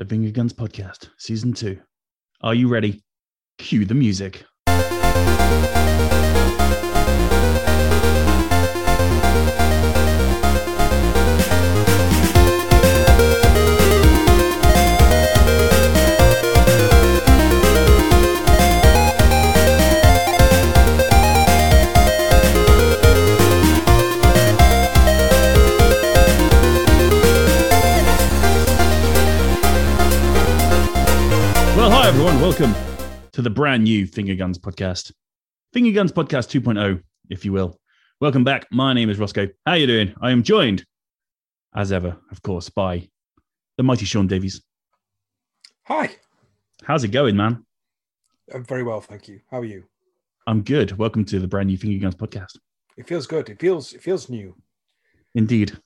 the Finger Guns Podcast, Season 2. Are you ready? Cue the music. Welcome to the brand new Finger Guns Podcast. Finger Guns Podcast 2.0, if you will. Welcome back. My name is Rossko. How are you doing? I am joined, as ever, of course, by the mighty Sean Davies. Hi, How's it going, man? I'm very well, thank you. How are you? I'm good. Welcome to the brand new Finger Guns Podcast. It feels good. It feels it feels new. Indeed.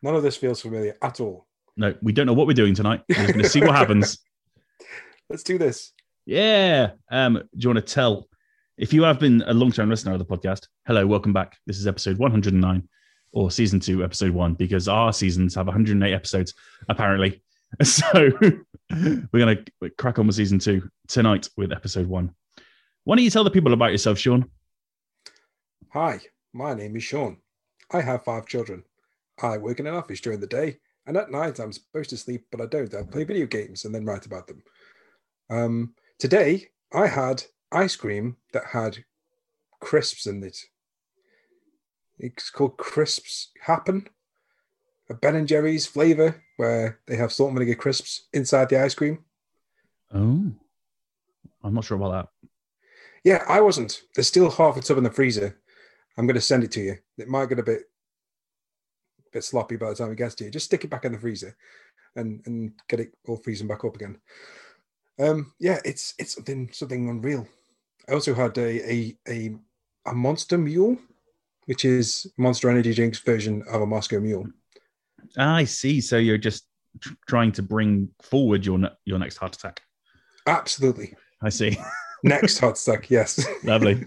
None of this feels familiar at all. No, we don't know what we're doing tonight. We're just going to see what happens. Let's do this. Yeah. Um, do you want to tell if you have been a long time listener of the podcast? Hello, welcome back. This is episode 109 or season two, episode one, because our seasons have 108 episodes, apparently. So we're going to crack on with season two tonight with episode one. Why don't you tell the people about yourself, Sean? Hi, my name is Sean. I have five children. I work in an office during the day, and at night I'm supposed to sleep, but I don't. I play video games and then write about them. Um, today I had ice cream that had crisps in it. It's called Crisps Happen, a Ben and Jerry's flavor where they have salt and vinegar crisps inside the ice cream. Oh, I'm not sure about that. Yeah, I wasn't. There's still half a tub in the freezer. I'm going to send it to you. It might get a bit, a bit sloppy by the time it gets to you. Just stick it back in the freezer, and and get it all freezing back up again. Um, yeah, it's it's something something unreal. I also had a a a, a Monster Mule, which is Monster Energy Drink's version of a Moscow Mule. I see. So you're just tr- trying to bring forward your ne- your next heart attack. Absolutely. I see. Next hot stack, yes. Lovely.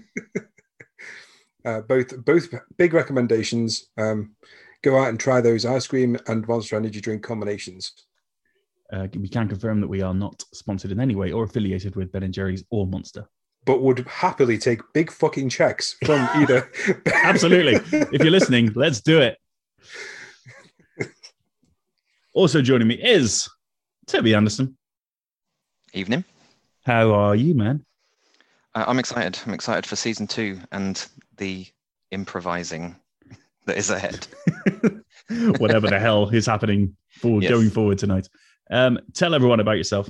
uh, both both big recommendations. Um, go out and try those ice cream and Monster Energy drink combinations. Uh, we can confirm that we are not sponsored in any way or affiliated with Ben and Jerry's or Monster. But would happily take big fucking checks from either. Absolutely. if you're listening, let's do it. Also joining me is Toby Andersen. Evening. How are you, man? Uh, I'm excited. I'm excited for season two and the improvising that is ahead. Whatever the hell is happening for Yes. going forward tonight. Um, tell everyone about yourself.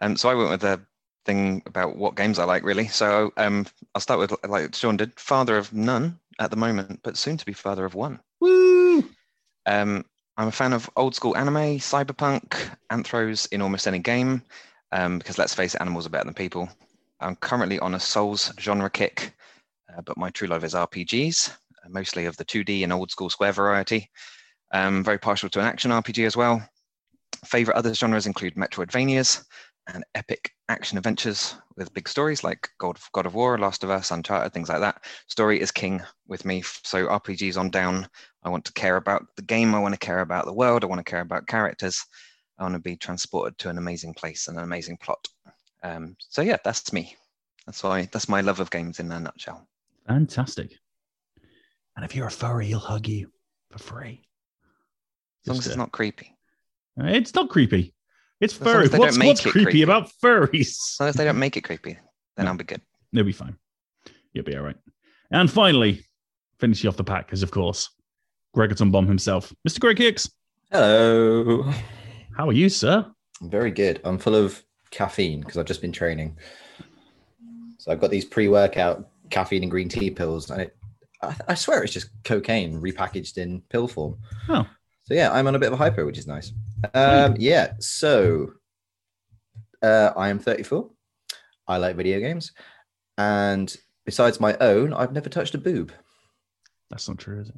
Um, so I went with a thing about what games I like, really. So um, I'll start with like Sean did, father of none at the moment, but soon to be father of one. Woo! Um, I'm a fan of old school anime, cyberpunk, anthros in almost any game, um, because let's face it, animals are better than people. I'm currently on a Souls genre kick, uh, but my true love is RPGs, mostly of the 2D and old school square variety. Um, very partial to an action RPG as well. Favorite other genres include Metroidvanias and epic action adventures with big stories like God of, God of War, Last of Us, Uncharted, things like that. Story is king with me. So RPGs on down. I want to care about the game. I want to care about the world. I want to care about characters. I want to be transported to an amazing place and an amazing plot. Um, so yeah, that's me. That's why. That's my love of games in a nutshell. Fantastic. And if you're a furry, he'll hug you for free. As long as it's uh, not creepy. It's not creepy. It's furry. as they What's, what's it creepy, creepy. about furries? As long as they don't make it creepy, then No. I'll be good. They'll be fine. You'll be all right. And finally, finishing off the pack is, of course, Gregaton Bomb himself, Mr. Greg Hicks. Hello. How are you, sir? I'm very good. I'm full of caffeine because I've just been training. So I've got these pre-workout caffeine and green tea pills, and it, I, I swear it's just cocaine repackaged in pill form. Oh. So yeah, I'm on a bit of a hyper, which is nice. Um, yeah. So uh, I am 34. I like video games, and besides my own, I've never touched a boob. That's not true, is it?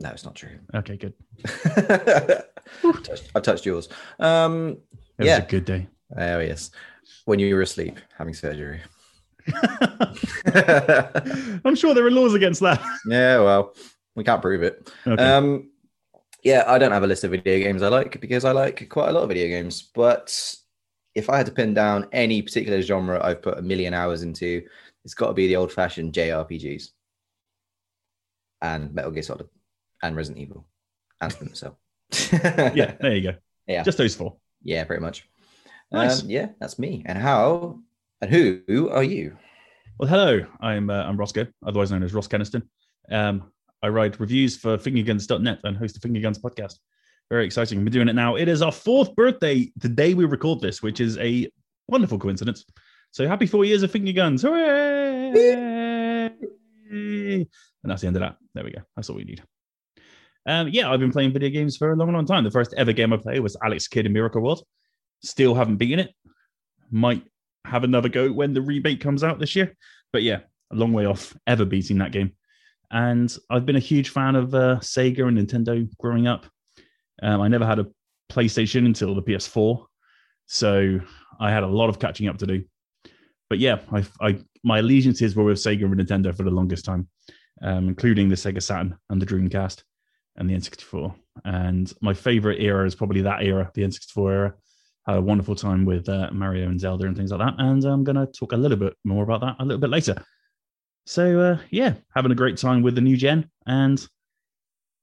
No, it's not true. Okay, good. touched, I touched yours. Um, It Yeah. was a good day. oh yes, when you were asleep having surgery. I'm sure there are laws against that. yeah, well, we can't prove it. Okay. Um, Yeah, I don't have a list of video games I like because I like quite a lot of video games. But if I had to pin down any particular genre I've put a million hours into, it's got to be the old fashioned JRPGs and Metal Gear Solid and Resident Evil and Splinter Cell. Yeah, there you go. Yeah. Just those four. Yeah, pretty much. Nice. Um, yeah, that's me. And how and who are you? Well, hello. I'm uh, I'm Rossko, otherwise known as Ross Keniston. Um, I write reviews for fingerguns.net and host the Fingerguns podcast. Very exciting. Been doing it now. It is our fourth birthday the day we record this, which is a wonderful coincidence. So happy four years of finger guns. Hooray! And that's the end of that. There we go. That's all we need. Um, yeah, I've been playing video games for a long, long time. The first ever game I played was Alex Kidd in Miracle World. Still haven't beaten it. Might have another go when the rebate comes out this year. But yeah, a long way off ever beating that game. And I've been a huge fan of uh, Sega and Nintendo growing up. Um, I never had a PlayStation until the PS4, so I had a lot of catching up to do. But yeah, I, I my allegiances were with Sega and Nintendo for the longest time, um, including the Sega Saturn and the Dreamcast and the N64. And my favorite era is probably that era, the N64 era. Had a wonderful time with uh, Mario and Zelda and things like that. And I'm going to talk a little bit more about that a little bit later. So uh, yeah, having a great time with the new gen. And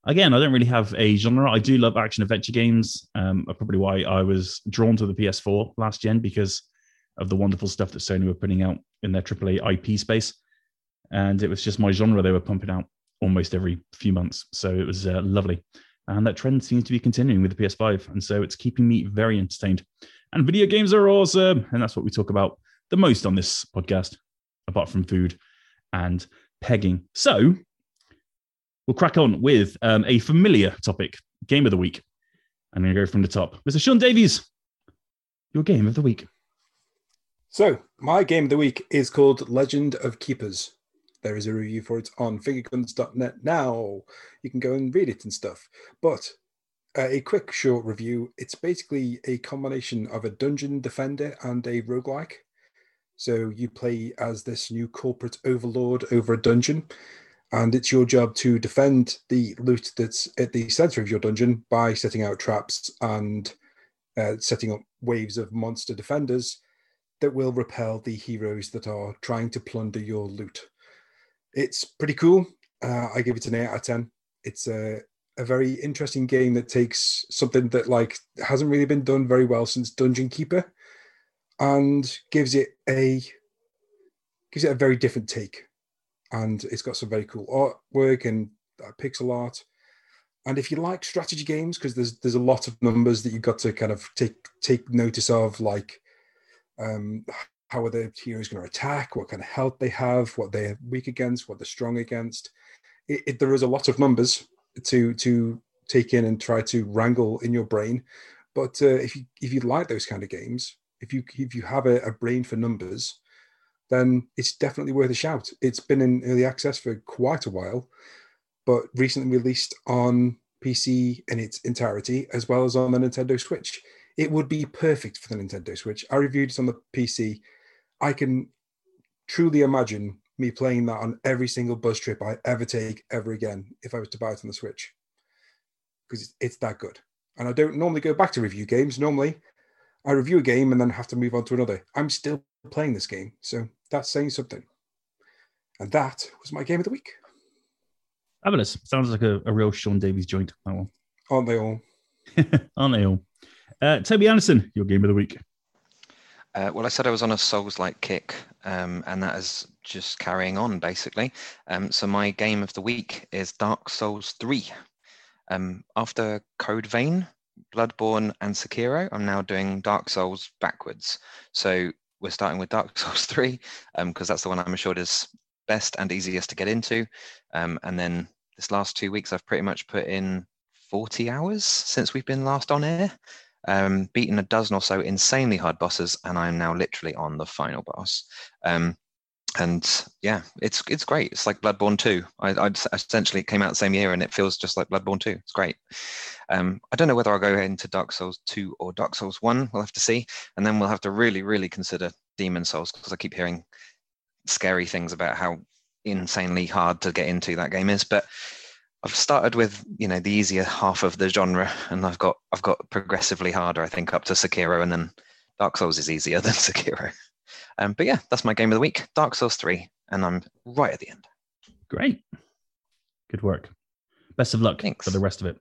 again, I don't really have a genre. I do love action adventure games. Um, probably why I was drawn to the PS4 last gen because of the wonderful stuff that Sony were putting out in their AAA IP space. And it was just my genre they were pumping out almost every few months. So it was uh, lovely. And that trend seems to be continuing with the PS5. And so it's keeping me very entertained. And video games are awesome. And that's what we talk about the most on this podcast, apart from food and pegging. So we'll crack on with um, a familiar topic game of the week. I'm going to go from the top. Mr. Sean Davies, your game of the week. So, my game of the week is called Legend of Keepers. There is a review for it on fingerguns.net now. You can go and read it and stuff. But uh, a quick short review it's basically a combination of a dungeon defender and a roguelike. So, you play as this new corporate overlord over a dungeon, and it's your job to defend the loot that's at the center of your dungeon by setting out traps and uh, setting up waves of monster defenders that will repel the heroes that are trying to plunder your loot. It's pretty cool. Uh, I give it an 8 out of 10. It's a, a very interesting game that takes something that like hasn't really been done very well since Dungeon Keeper and gives it a gives it a very different take. And it's got some very cool artwork and uh, pixel art. And if you like strategy games, because there's there's a lot of numbers that you've got to kind of take take notice of, like um, how are the heroes going to attack, what kind of health they have, what they're weak against, what they're strong against. It, it, there is a lot of numbers to to take in and try to wrangle in your brain. But uh, if you if you like those kind of games, if you if you have a, a brain for numbers, then it's definitely worth a shout. It's been in early access for quite a while, but recently released on PC in its entirety, as well as on the Nintendo Switch it would be perfect for the Nintendo Switch. I reviewed it on the PC. I can truly imagine me playing that on every single bus trip I ever take ever again if I was to buy it on the Switch because it's that good. And I don't normally go back to review games. Normally, I review a game and then have to move on to another. I'm still playing this game, so that's saying something. And that was my game of the week. Fabulous. Sounds like a, a real Sean Davies joint. That one. Aren't they all? Aren't they all? Uh, Toby Andersen, your game of the week. Uh, well, I said I was on a Souls like kick, um, and that is just carrying on basically. Um, so, my game of the week is Dark Souls 3. Um, after Code Vein, Bloodborne, and Sekiro, I'm now doing Dark Souls backwards. So, we're starting with Dark Souls 3 because um, that's the one I'm assured is best and easiest to get into. Um, and then this last two weeks, I've pretty much put in 40 hours since we've been last on air um, beaten a dozen or so insanely hard bosses, and I'm now literally on the final boss. Um, and yeah, it's it's great. It's like Bloodborne 2. I, I essentially it came out the same year, and it feels just like Bloodborne 2. It's great. Um, I don't know whether I'll go into Dark Souls 2 or Dark Souls 1. We'll have to see, and then we'll have to really, really consider Demon Souls because I keep hearing scary things about how insanely hard to get into that game is. But I've started with you know the easier half of the genre, and I've got I've got progressively harder. I think up to Sekiro, and then Dark Souls is easier than Sekiro. Um, but yeah, that's my game of the week, Dark Souls three, and I'm right at the end. Great. Good work. Best of luck Thanks. for the rest of it.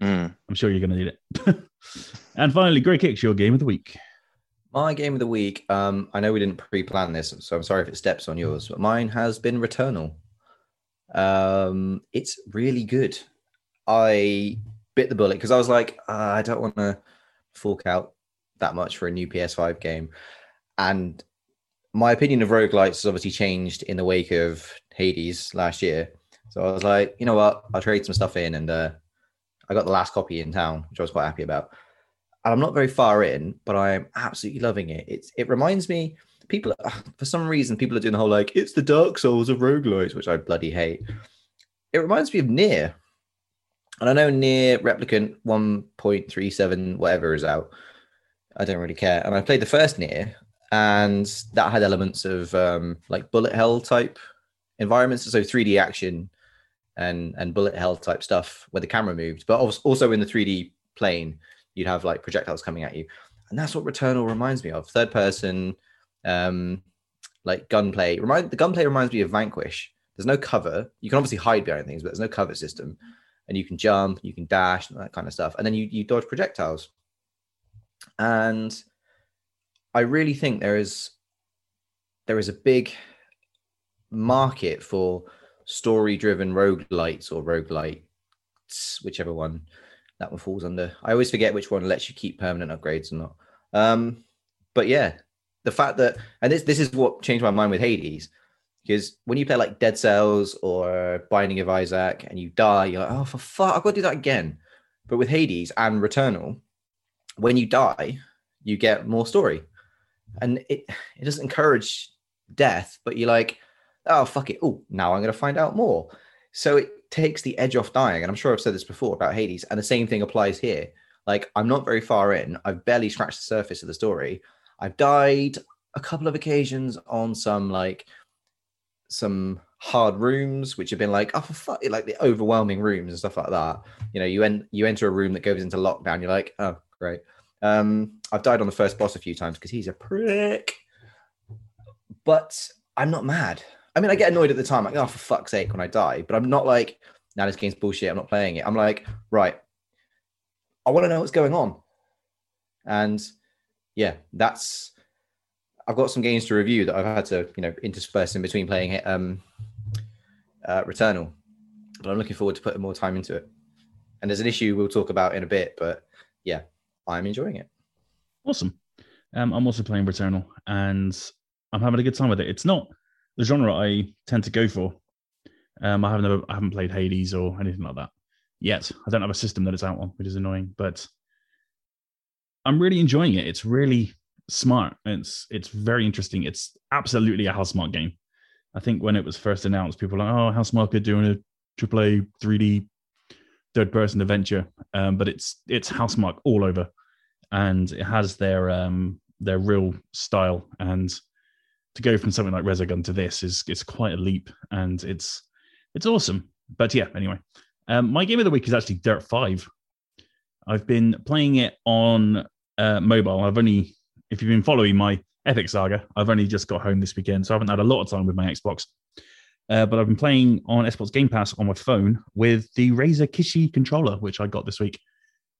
Mm. I'm sure you're going to need it. and finally, Greg Hicks, your game of the week. My game of the week. Um, I know we didn't pre-plan this, so I'm sorry if it steps on yours, but mine has been Returnal. Um, it's really good. I bit the bullet because I was like, "Ah, I don't want to fork out that much for a new PS5 game, and my opinion of roguelites has obviously changed in the wake of Hades last year. So I was like, you know what, I'll trade some stuff in, and uh, I got the last copy in town, which I was quite happy about. And I'm not very far in, but I am absolutely loving it. It's it reminds me people for some reason people are doing the whole like it's the Dark Souls of roguelites, which I bloody hate. It reminds me of NieR. And I know NieR Replicant 1.37 whatever is out. I don't really care. And I played the first NieR and that had elements of um, like bullet hell type environments, so 3D action and and bullet hell type stuff where the camera moved, but also in the 3D plane, you'd have like projectiles coming at you, and that's what Returnal reminds me of. Third person, um, like gunplay. Remind the gunplay reminds me of Vanquish. There's no cover. You can obviously hide behind things, but there's no cover system, and you can jump, you can dash, and that kind of stuff, and then you you dodge projectiles. And I really think there is there is a big market for story driven roguelites or roguelites, whichever one that one falls under. I always forget which one lets you keep permanent upgrades or not. Um, but yeah, the fact that and this this is what changed my mind with Hades. Because when you play like Dead Cells or Binding of Isaac and you die, you're like, oh for fuck, I've got to do that again. But with Hades and Returnal, when you die, you get more story. And it it doesn't encourage death, but you're like, oh fuck it. Oh, now I'm gonna find out more. So it takes the edge off dying. And I'm sure I've said this before about Hades, and the same thing applies here. Like, I'm not very far in. I've barely scratched the surface of the story. I've died a couple of occasions on some like some hard rooms, which have been like, oh for fuck, like the overwhelming rooms and stuff like that. You know, you en- you enter a room that goes into lockdown, you're like, oh great. Um, I've died on the first boss a few times because he's a prick. But I'm not mad. I mean, I get annoyed at the time, like, oh, for fuck's sake, when I die. But I'm not like, now this game's bullshit. I'm not playing it. I'm like, right, I want to know what's going on. And yeah, that's. I've got some games to review that I've had to, you know, intersperse in between playing it, um, uh, Returnal. But I'm looking forward to putting more time into it. And there's an issue we'll talk about in a bit, but yeah, I'm enjoying it. Awesome. Um, I'm also playing Returnal and I'm having a good time with it. It's not the genre I tend to go for. Um, I haven't I haven't played Hades or anything like that yet. I don't have a system that it's out on, which is annoying, but I'm really enjoying it. It's really smart. It's it's very interesting. It's absolutely a Housemarque game. I think when it was first announced, people were like, "Oh, Housemarque are doing a AAA 3D third person adventure," um, but it's it's Housemarque all over, and it has their um, their real style. And to go from something like Resogun to this is is quite a leap, and it's it's awesome. But yeah, anyway, um, my game of the week is actually Dirt Five. I've been playing it on uh, mobile. I've only, if you've been following my Epic Saga, I've only just got home this weekend, so I haven't had a lot of time with my Xbox. Uh, but I've been playing on Xbox Game Pass on my phone with the Razer Kishi controller, which I got this week,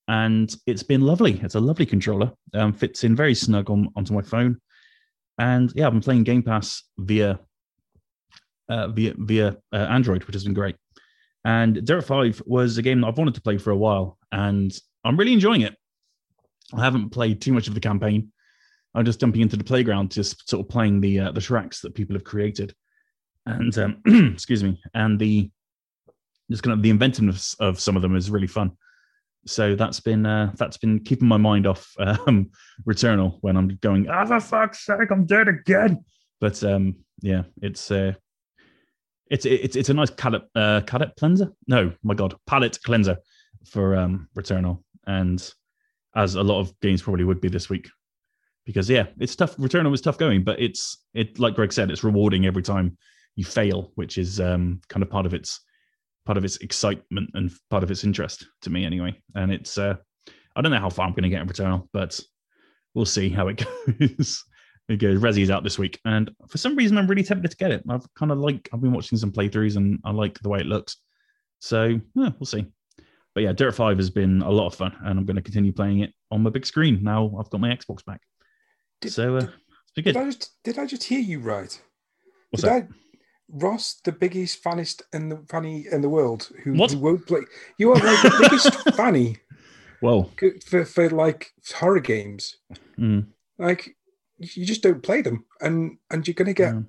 and it's been lovely. It's a lovely controller. Um, fits in very snug on onto my phone, and yeah, I've been playing Game Pass via uh, via via uh, Android, which has been great. And Dirt Five was a game that I've wanted to play for a while, and I'm really enjoying it. I haven't played too much of the campaign. I'm just jumping into the playground, just sort of playing the uh, the tracks that people have created, and um, excuse me, and the just kind of the inventiveness of some of them is really fun. So that's been uh, that's been keeping my mind off um, Returnal when I'm going. Ah, for fuck's sake, I'm dead again. But um, yeah, it's uh, it's it's it's a nice palette uh, palette cleanser. No, my god, palette cleanser for um, Returnal, and as a lot of games probably would be this week, because yeah, it's tough. Returnal was tough going, but it's it like Greg said, it's rewarding every time you fail, which is um, kind of part of its part of its excitement and part of its interest to me anyway. And it's uh, I don't know how far I'm going to get in Returnal, but we'll see how it goes. it goes. Resi's out this week, and for some reason, I'm really tempted to get it. I've kind of like I've been watching some playthroughs, and I like the way it looks. So yeah, we'll see. But yeah, Dirt Five has been a lot of fun, and I'm going to continue playing it on my big screen now. I've got my Xbox back, Did- so uh, did- it's been Did good. I just did I just hear you right? What's did that? I Ross, the biggest fanist in the fanny in the world, who, What? who won't play you are like the biggest fanny Well, for, for like horror games. mm, Like you just don't play them and and you're gonna get yeah.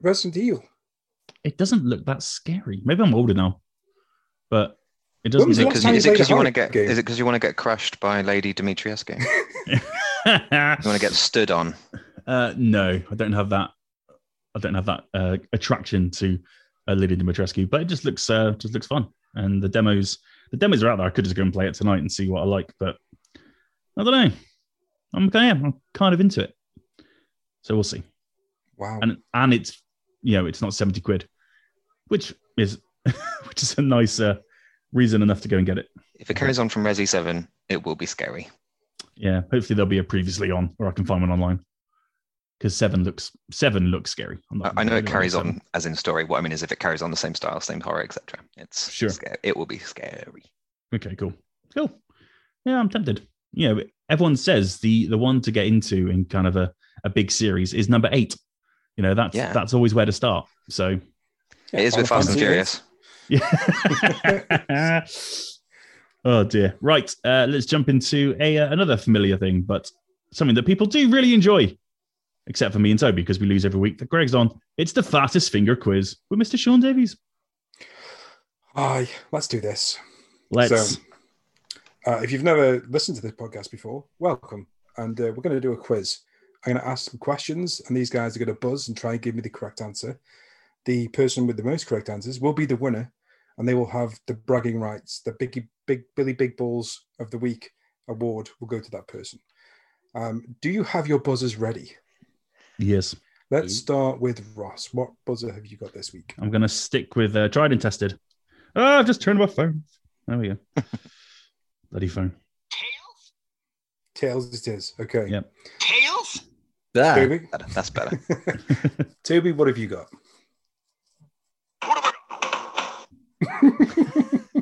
Resident Evil. it doesn't look that scary. Maybe I'm older now, but it doesn't. Is it look last because you, you is it played a 'cause you want to get game? is it because you want to get crushed by Lady Dimitrescu? You want to get stood on? uh, no, I don't have that. I don't have that uh, attraction to uh, Lydia Dimitrescu, but it just looks uh, just looks fun. And the demos, the demos are out there. I could just go and play it tonight and see what I like, but I don't know. I'm am. I'm kind of into it, so we'll see. Wow. And and it's you know it's not seventy quid, which is which is a nice uh, reason enough to go and get it. If it carries on from Resi Seven, it will be scary. Yeah, hopefully there'll be a previously on, or I can find one online. Because seven looks seven looks scary. I'm not I know it really carries seven. on as in story. What I mean is, if it carries on the same style, same horror, etc., it's Sure. sca- it will be scary. Okay, cool, cool. Yeah, I'm tempted. You know, everyone says the the one to get into in kind of a, a big series is number eight. You know, that's Yeah. that's always where to start. So Yeah, it is with Fast and Furious. yeah. oh dear. Right, uh, let's jump into a uh, another familiar thing, but something that people do really enjoy, except for me and Toby because we lose every week. That Greg's on. It's the fastest finger quiz with Mr. Sean Davies. Aye, let's do this. Let's. So, uh, if you've never listened to this podcast before, welcome. And uh, we're going to do a quiz. I'm going to ask some questions, and these guys are going to buzz and try and give me the correct answer. The person with the most correct answers will be the winner, and they will have the bragging rights. The big, big Billy Big Balls of the Week award will go to that person. Um, do you have your buzzers ready? Yes, Let's start with Ross. What buzzer have you got this week? I'm going to stick with uh, tried and tested. Oh, I've just turned my phone. There we go. Bloody phone. Tails Tails it is. Okay. Yep. Ah, Toby? Better. That's better. Toby, what have you got?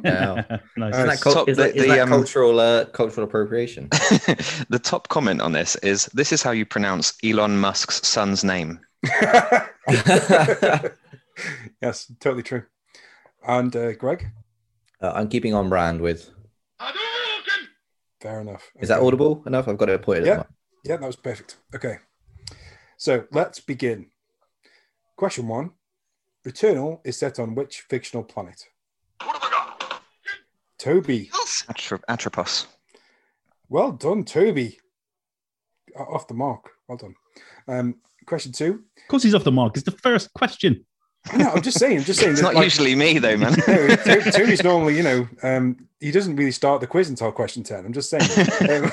Wow. nice. Isn't that, cul- Top- is the- is the, that um, cultural uh, cultural appropriation? the top comment on this is: "This is how you pronounce Elon Musk's son's name." yes, totally true. And uh, Greg, Uh, I'm keeping on brand with. fair enough. Is that audible enough? I've got it pointed Yeah. Yeah, that was perfect. Okay. So let's begin. Question one Returnal is set on which fictional planet? Toby. Atro- Atropos. Well done, Toby. Off the mark. Well done. Um, question two. Of course, he's off the mark. It's the first question. No, I'm just saying. I'm just saying. It's that, not like, usually me though, man. no, To- Toby's normally, you know, um, he doesn't really start the quiz until question 10. I'm just saying. Um,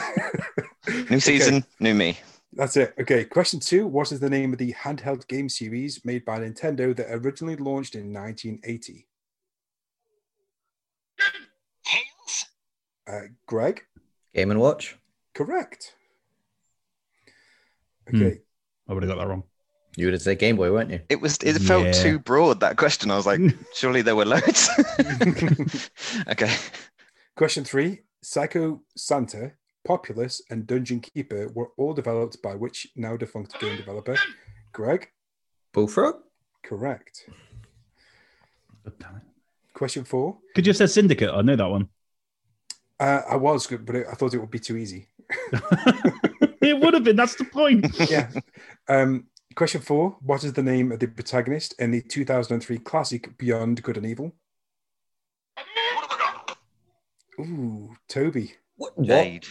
new okay, season, new me. that's it. Okay. Question two What is the name of the handheld game series made by Nintendo that originally launched in 1980? Uh, Greg, Game and Watch. correct. Hmm. Okay. I would have got that wrong. You would have said Game Boy, weren't you? It was. It felt Yeah. too broad that question. I was like, surely there were loads. okay. Question three Psycho Santa, Populous, and Dungeon Keeper were all developed by which now defunct game developer? Greg, Bullfrog. correct. God damn it. Question four. Could you have said Syndicate? I know that one. Uh, I was good, but I thought it would be too easy. it would have been. That's the point. Yeah. um, question four. What is the name of the protagonist in the 2003 classic Beyond Good and Evil? Ooh, Toby, What? Jade.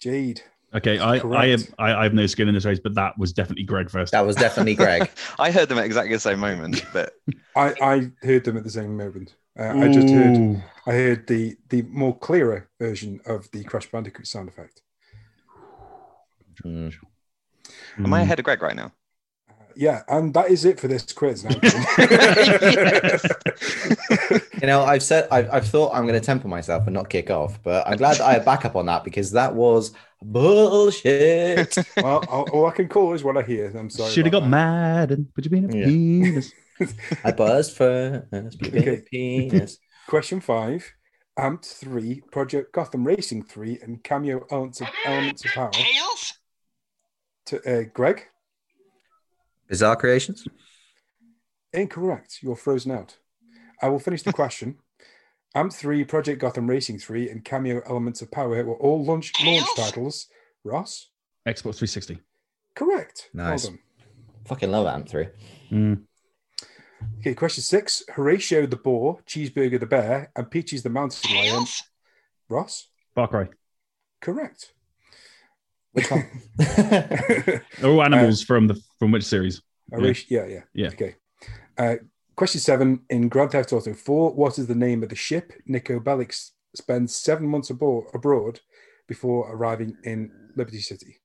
Jade. Okay, I, I Correct. have I, I have no skill in this race, but that was definitely Greg first. That was definitely Greg. I heard them at exactly the same moment, but I, I heard them at the same moment. Uh, I just heard I heard the the more clearer version of the Crash Bandicoot sound effect. Hmm. am I Mm. ahead of Greg right now? Uh, yeah, and that is it for this quiz. Now. You know, I've said I've, I've thought I'm going to temper myself and not kick off, but I'm glad that I have backup on that because that was bullshit. well, all, all I can call is what I hear. I'm sorry. Should have about got mad and put you being a Yeah. penis. I buzzed first, Okay. penis. Question five. Amped 3, Project Gotham Racing 3, and Kameo Elements of, Elements of Power. Tails? To, uh, Greg? Bizarre creations. Incorrect. You're frozen out. I will finish the question. Amped 3, Project Gotham Racing 3, and Kameo Elements of Power were all launch, launch titles. Ross? Xbox 360. Correct. Nice. Well done. Fucking love Amp Three. Mm. Okay, question six. Horatio the boar, Cheeseburger the bear, and Peaches the mountain lion. Ross? Far Cry. Correct. Which one? They're all animals from the from which series? Horatio, yeah, yeah. Yeah. Okay. Uh, question seven. In Grand Theft Auto 4, what is the name of the ship Niko Bellic spends seven months abo- abroad before arriving in Liberty City?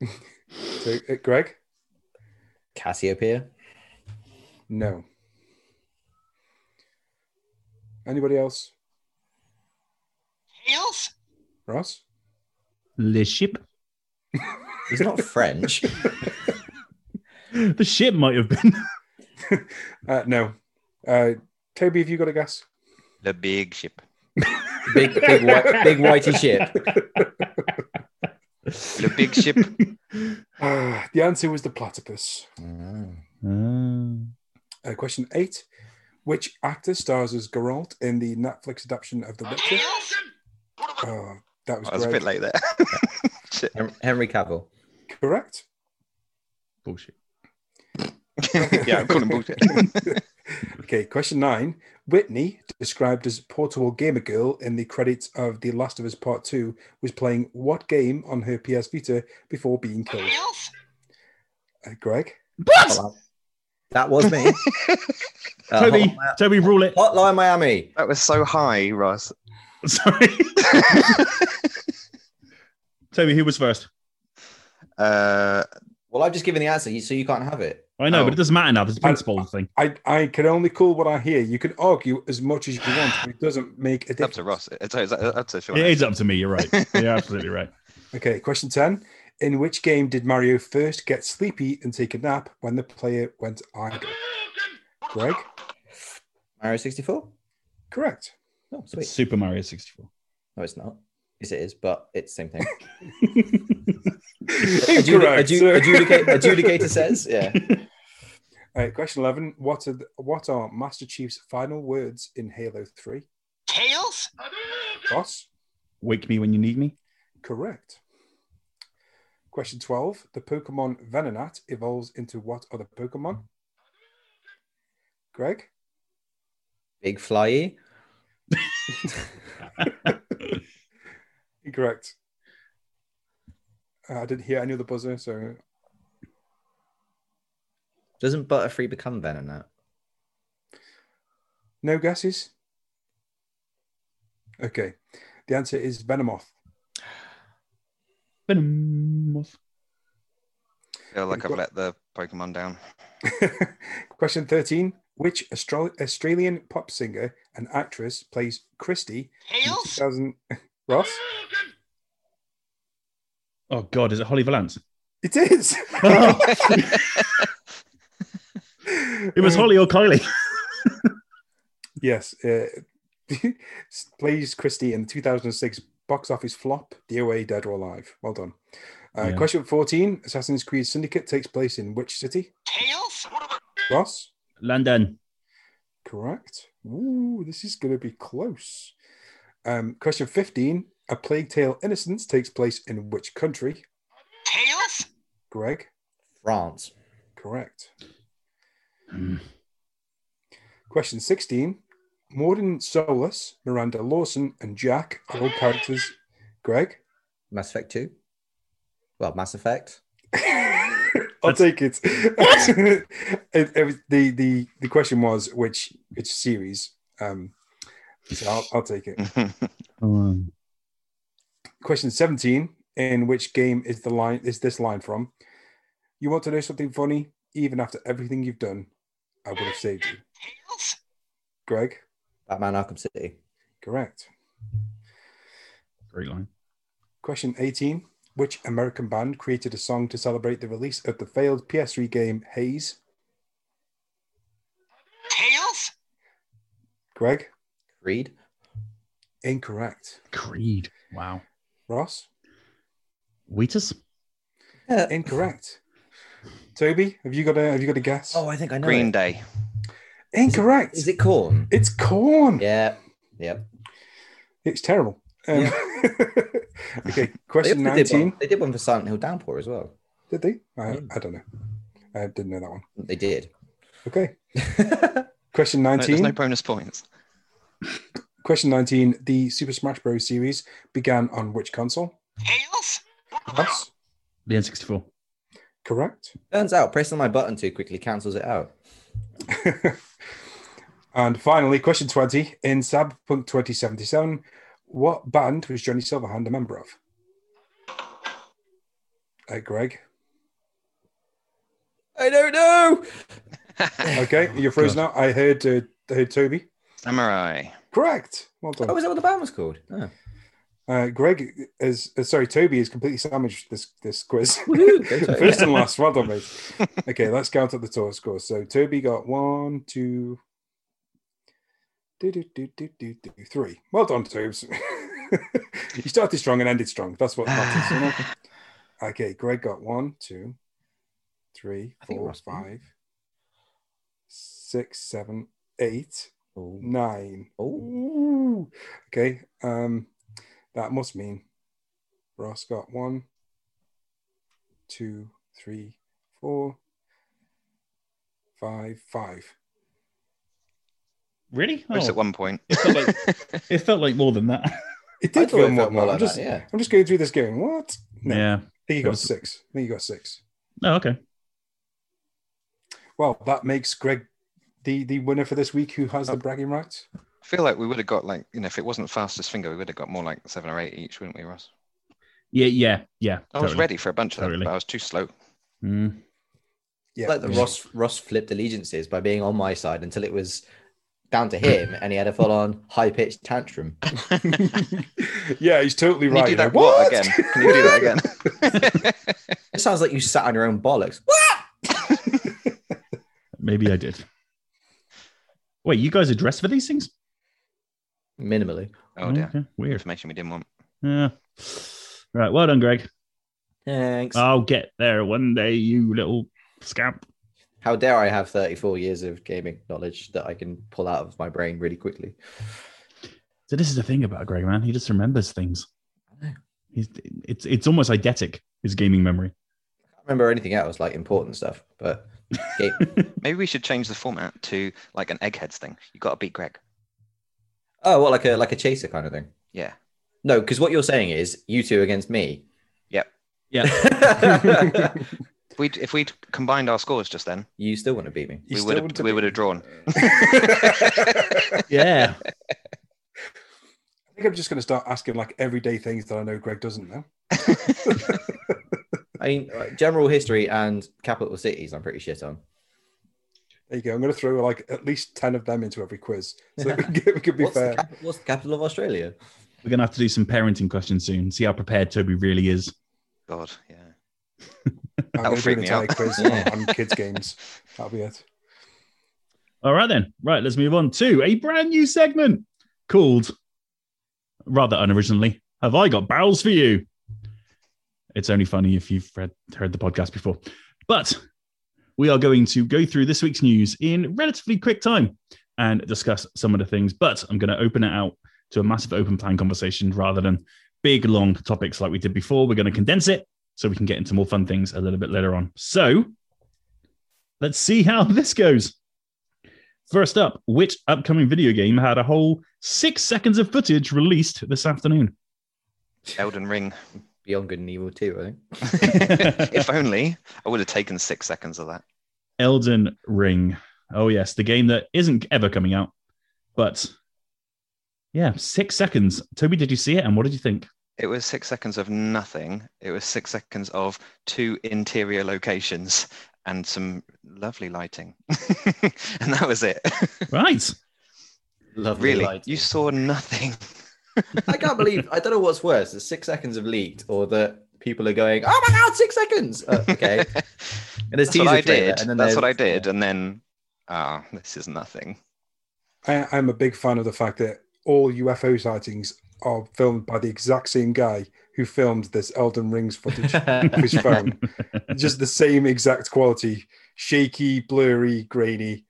So, uh, Greg? Cassiopeia. No. Anybody else? Tails? Ross? The ship. He's not French. The ship might have been. Uh, no. Uh, Toby, have you got a guess? The big ship. big, big, white, big whitey ship. The big ship. Uh, the answer was the platypus. Mm. Uh, question eight. Which actor stars as Geralt in the Netflix adaptation of The Witcher? Tails? Oh, that was I was a bit late there. Henry Cavill. Correct. Bullshit. yeah, I'm calling bullshit. okay, question nine. Whitney, described as portable gamer girl in the credits of The Last of Us Part 2, was playing what game on her PS Vita before being killed? Uh, Greg? What? That was me. Uh, Toby, Hotline- Toby, rule it. Hotline Miami. That was so high, Ross. Sorry. Toby, who was first? Uh, Well, I've just given the answer, so you can't have it. I know, Oh. but it doesn't matter now. There's a principle thing. I, I can only call what I hear. You can argue as much as you want, but it doesn't make a it's difference. up to Ross. It's, it's, it's up to Sean. It is up to me. You're right. You're absolutely right. Okay, question 10. In which game did Mario first get sleepy and take a nap when the player went idle? Greg? Mario 64? Correct. Oh, It's sweet. Super Mario 64. No, it's not. Yes, it is, but it's the same thing. Incorrect. Adju- adjudicate- adjudicator says, yeah. All right, question 11. What are, the- what are Master Chief's final words in Halo 3? Tails? Boss? Wake me when you need me. Correct. Question 12. The Pokemon Venonat evolves into what other Pokemon? Greg? Big flyy. Incorrect. Uh, I didn't hear any of the buzzer, so Doesn't Butterfree become Venom now? no guesses? Okay. The answer is Venomoth. Venomoth. feel like I've let the Pokemon down. Question 13. Which Austral- Australian pop singer and actress plays Christie in Tails? 2000? Ross? Oh God, is it Holly Valance? It is. It was Holly or Kylie. Yes. Uh, plays Christie in the 2006 box office flop, DOA Dead or Alive. Well done. Uh, Yeah. Question 14. Assassin's Creed Syndicate takes place in which city? Tails? Ross? London. Correct. Ooh, this is going to be close. Um, question 15. A Plague Tale Innocence takes place in which country? Tails? Greg? France. Correct. Hmm. Question 16. Mordin Solus, Miranda Lawson, and Jack are all characters. Greg? Mass Effect 2. Well, Mass Effect. I'll take it. it, it was- the, the, the question was which which series. Um, so I'll, I'll take it. Um, Question 17. In which game is the line is this line from? You want to know something funny? Even after everything you've done, I would have saved you. Tails? Greg, Batman Arkham City. correct. Great line. Question 18. Which American band created a song to celebrate the release of the failed PS3 game Haze? Tails? Greg, Creed. incorrect. Creed. Wow. Ross, Wheatus? incorrect. Toby, have you got a have you got a guess? Oh, I think I know. Green it. Day. incorrect. Is it Korn? It's Korn. Yeah. Yep. It's terrible. Um, okay, They, question also did 19. one, they did one for Silent Hill Downpour as well. Did they? I, Yeah. I don't know. I didn't know that one. They did. Okay. Question No, 19. there's no bonus points. Question 19. The Super Smash Bros. series began on which console? Tails? Ross, The N64. correct. Turns out pressing my button too quickly cancels it out. and finally, question 20. In Cyberpunk 2077, what band was Johnny Silverhand a member of? Hey, Greg. I don't know. Okay, you're frozen out. I heard, uh, I heard Toby. Samurai. Correct. Well Oh, done. was that what the band was called? Oh. Uh, Greg is uh, sorry. Toby is completely sandwiched this this quiz. Woohoo, go Toby. First and last. Well done, mate. Okay, let's count up the total scores. So Toby got one, two, do, do, do, do, do, do, three. Well done, Tobes. you started strong and ended strong. That's what matters. You know? Okay, Greg got one, two, three, I think four, Ross won. five, six, seven, eight, Oh. nine. Oh. Ooh. Okay. Um, that must mean Ross got one, two, three, four, five, five. Really? Most Oh, at one point. it, felt like, it felt like more than that. It did feel it more, felt more I'm just, that, yeah. I'm just going through this going. What? No, I Yeah. think you got was- six. I think you got six. Oh, okay. Well, that makes Greg the the winner for this week. Who has the bragging rights? I feel like we would have got like, you know, if it wasn't fastest finger, we would have got more like seven or eight each, wouldn't we, Ross? Yeah, yeah, yeah. I was ready for a bunch of them, but I was too slow. Mm. Yeah, like the Ross Ross flipped allegiances by being on my side until it was down to him and he had a full on high pitched tantrum. yeah, he's totally Can right. you do that what again? Can you do that again? It sounds like you sat on your own bollocks. Maybe I did. Wait, you guys are dressed for these things? Minimally. oh dear. Okay, weird. Information we didn't want. Yeah. Right. Well done, Greg. Thanks. I'll get there one day, you little scamp. How dare I have 34 years of gaming knowledge that I can pull out of my brain really quickly? So this is the thing about Greg, man. He just remembers things. He's, it's it's almost eidetic his gaming memory. I can't remember anything else like important stuff, but game, Maybe we should change the format to like an eggheads thing. You got to beat Greg. oh, what like a like a chaser kind of thing. Yeah. No, because what you're saying is you two against me. Yep. Yeah. If we'd, if we'd combined our scores just then, you still want to beat me. You we would have we would have drawn. yeah. I think I'm just going to start asking like everyday things that I know Greg doesn't know. I mean, uh, general history and capital cities, I'm pretty shit on. There you go. I'm going to throw like at least ten of them into every quiz, so that we can, we can be What's the, fair. cap- what's the capital of Australia? We're gonna have to do some parenting questions soon. See how prepared Toby really is. God, yeah. I'm That'll going to do freak an me entire out. quiz Yeah. on, on kids games. That'll be it. All right then. Right, let's move on to a brand new segment called, rather unoriginally, "Have I Got Barrels for You?" It's only funny if you've read, heard the podcast before, but we are going to go through this week's news in relatively quick time and discuss some of the things. But I'm going to open it out to a massive open plan conversation rather than big long topics like we did before. We're going to condense it so we can get into more fun things a little bit later on. So let's see how this goes. First up, which upcoming video game had a whole six seconds of footage released this afternoon? Elden Ring. Beyond Good and Evil 2, I think. if only I would have taken six seconds of that. Elden Ring. Oh, yes, the game that isn't ever coming out. But yeah, six seconds. Toby, did you see it? And what did you think? It was six seconds of nothing. It was six seconds of two interior locations and some lovely lighting. and that was it. Right. Lovely really, lighting. you saw nothing. I can't believe. I don't know what's worse: the six seconds of leaked, or that people are going, "Oh my god, six seconds!" Uh, okay, and there's That's what I teaser trailer, did. and then That's what I did. And then, ah, this is nothing. I, I'm a big fan of the fact that all UFO sightings are filmed by the exact same guy who filmed this Elden Rings footage of his phone. Just the same exact quality, shaky, blurry, grainy,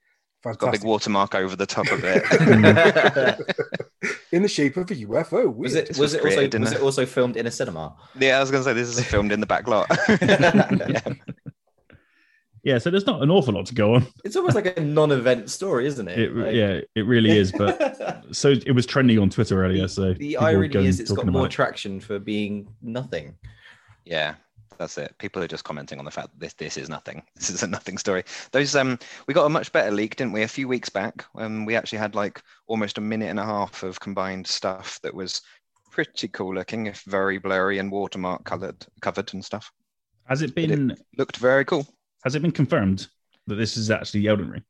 Got a big watermark over the top of it. In the shape of a UFO. was it was was it also was a- it also filmed in a cinema? yeah, I was going to say this is filmed in the back lot. yeah. yeah, so there's not an awful lot to go on. It's almost like a non-event story, isn't it? It, Like- yeah, it really is. But so it was trending on Twitter earlier. So the people irony is, it's got more about it. traction for being nothing. Yeah, that's it. People are just commenting on the fact that this this is nothing. This is a nothing story. Those um, we got a much better leak, didn't we? A few weeks back, um, we actually had like almost a minute and a half of combined stuff that was pretty cool looking, if very blurry and watermark colored, covered and stuff. Has it But it- been Looked very cool. has it been confirmed that this is actually Elden Ring?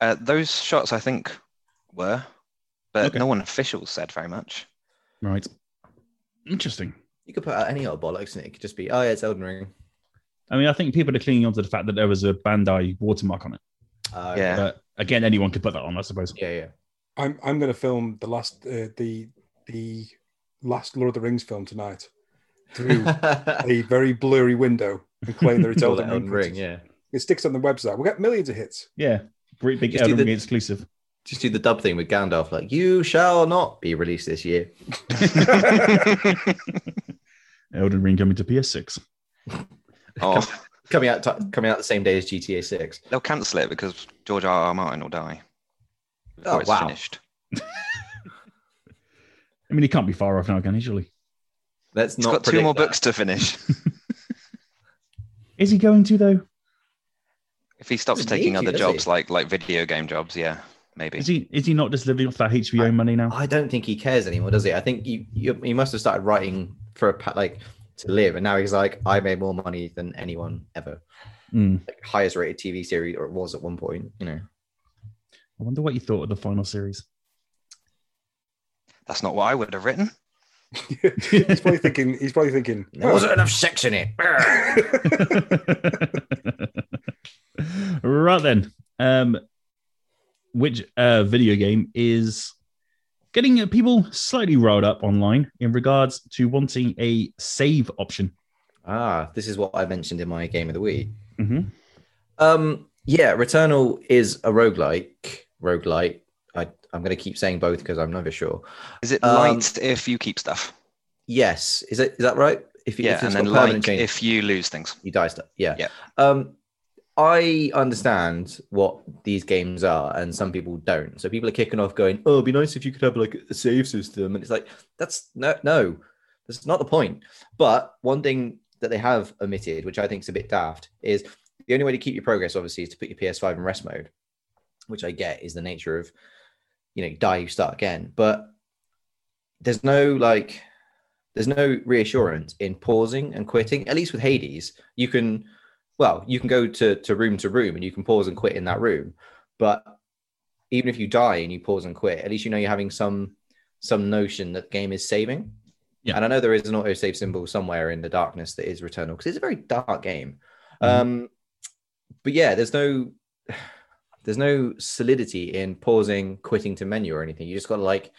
Uh, those shots, I think, were, but Okay. no one official said very much. Right. Interesting. You could put out any old bollocks, and it could just be, "Oh yeah, it's Elden Ring." I mean, I think people are clinging on to the fact that there was a Bandai watermark on it. Uh, Yeah. But again, anyone could put that on, I suppose. yeah, yeah. I'm I'm going to film the last uh, the the last Lord of the Rings film tonight through a very blurry window and claim that it's Call Elden Ring. Ring, yeah. It sticks on the website. We'll get millions of hits. Yeah. Great big Just Elden the- Ring exclusive. Just do the dub thing with Gandalf, like "You shall not be released this year." Elden Ring coming to PS6. oh, Coming out, t- coming out the same day as GTA Six. they'll cancel it because George R. R. Martin will die Oh, it's wow. finished. I mean, he can't be far off now, can he? Surely. Let's He's not. got two more predict books to finish. Is he going to though? If he stops Doesn't taking need to, other does jobs he? like like video game jobs, yeah, maybe. Is he? Is he not just living off that HBO I- money now? I don't think he cares anymore, does he? I think you, you he must have started writing for a pa- like to live, and now he's like, I made more money than anyone ever. Mm. Like highest rated TV series, or it was at one point. You know. I wonder what you thought of the final series. That's not what I would have written. he's probably thinking. He's probably thinking. There wasn't enough sex in it. right then, um, which uh, video game is getting uh, people slightly riled up online in regards to wanting a save option? ah, this is what I mentioned in my game of the week. hmm Um, yeah, Returnal is a roguelike. Roguelite. I, I'm going to keep saying both because I'm never sure. Is it Um, light if you keep stuff? Yes, is it is that right? If, you- Yeah, if and then like change, if you lose things. you die stuff. Yeah. Yeah. Um, I understand what these games are, and some people don't. So people are kicking off, going, "Oh, it'd be nice if you could have like a save system," and it's like that's no, no, that's not the point. But one thing that they have omitted, which I think is a bit daft, is the only way to keep your progress, obviously, is to put your PS5 in rest mode, which I get is the nature of, you know, die, you start again. But there's no like, there's no reassurance in pausing and quitting. At least with Hades, you can, well, you can go to to room to room and you can pause and quit in that room. But even if you die and you pause and quit, at least you know you're having some some notion that the game is saving. Yeah. And I know there is an autosave symbol somewhere in the darkness that is Returnal because it's a very dark game. Mhm. Um, but yeah, there's no there's no solidity in pausing, quitting to menu or anything. You just got to like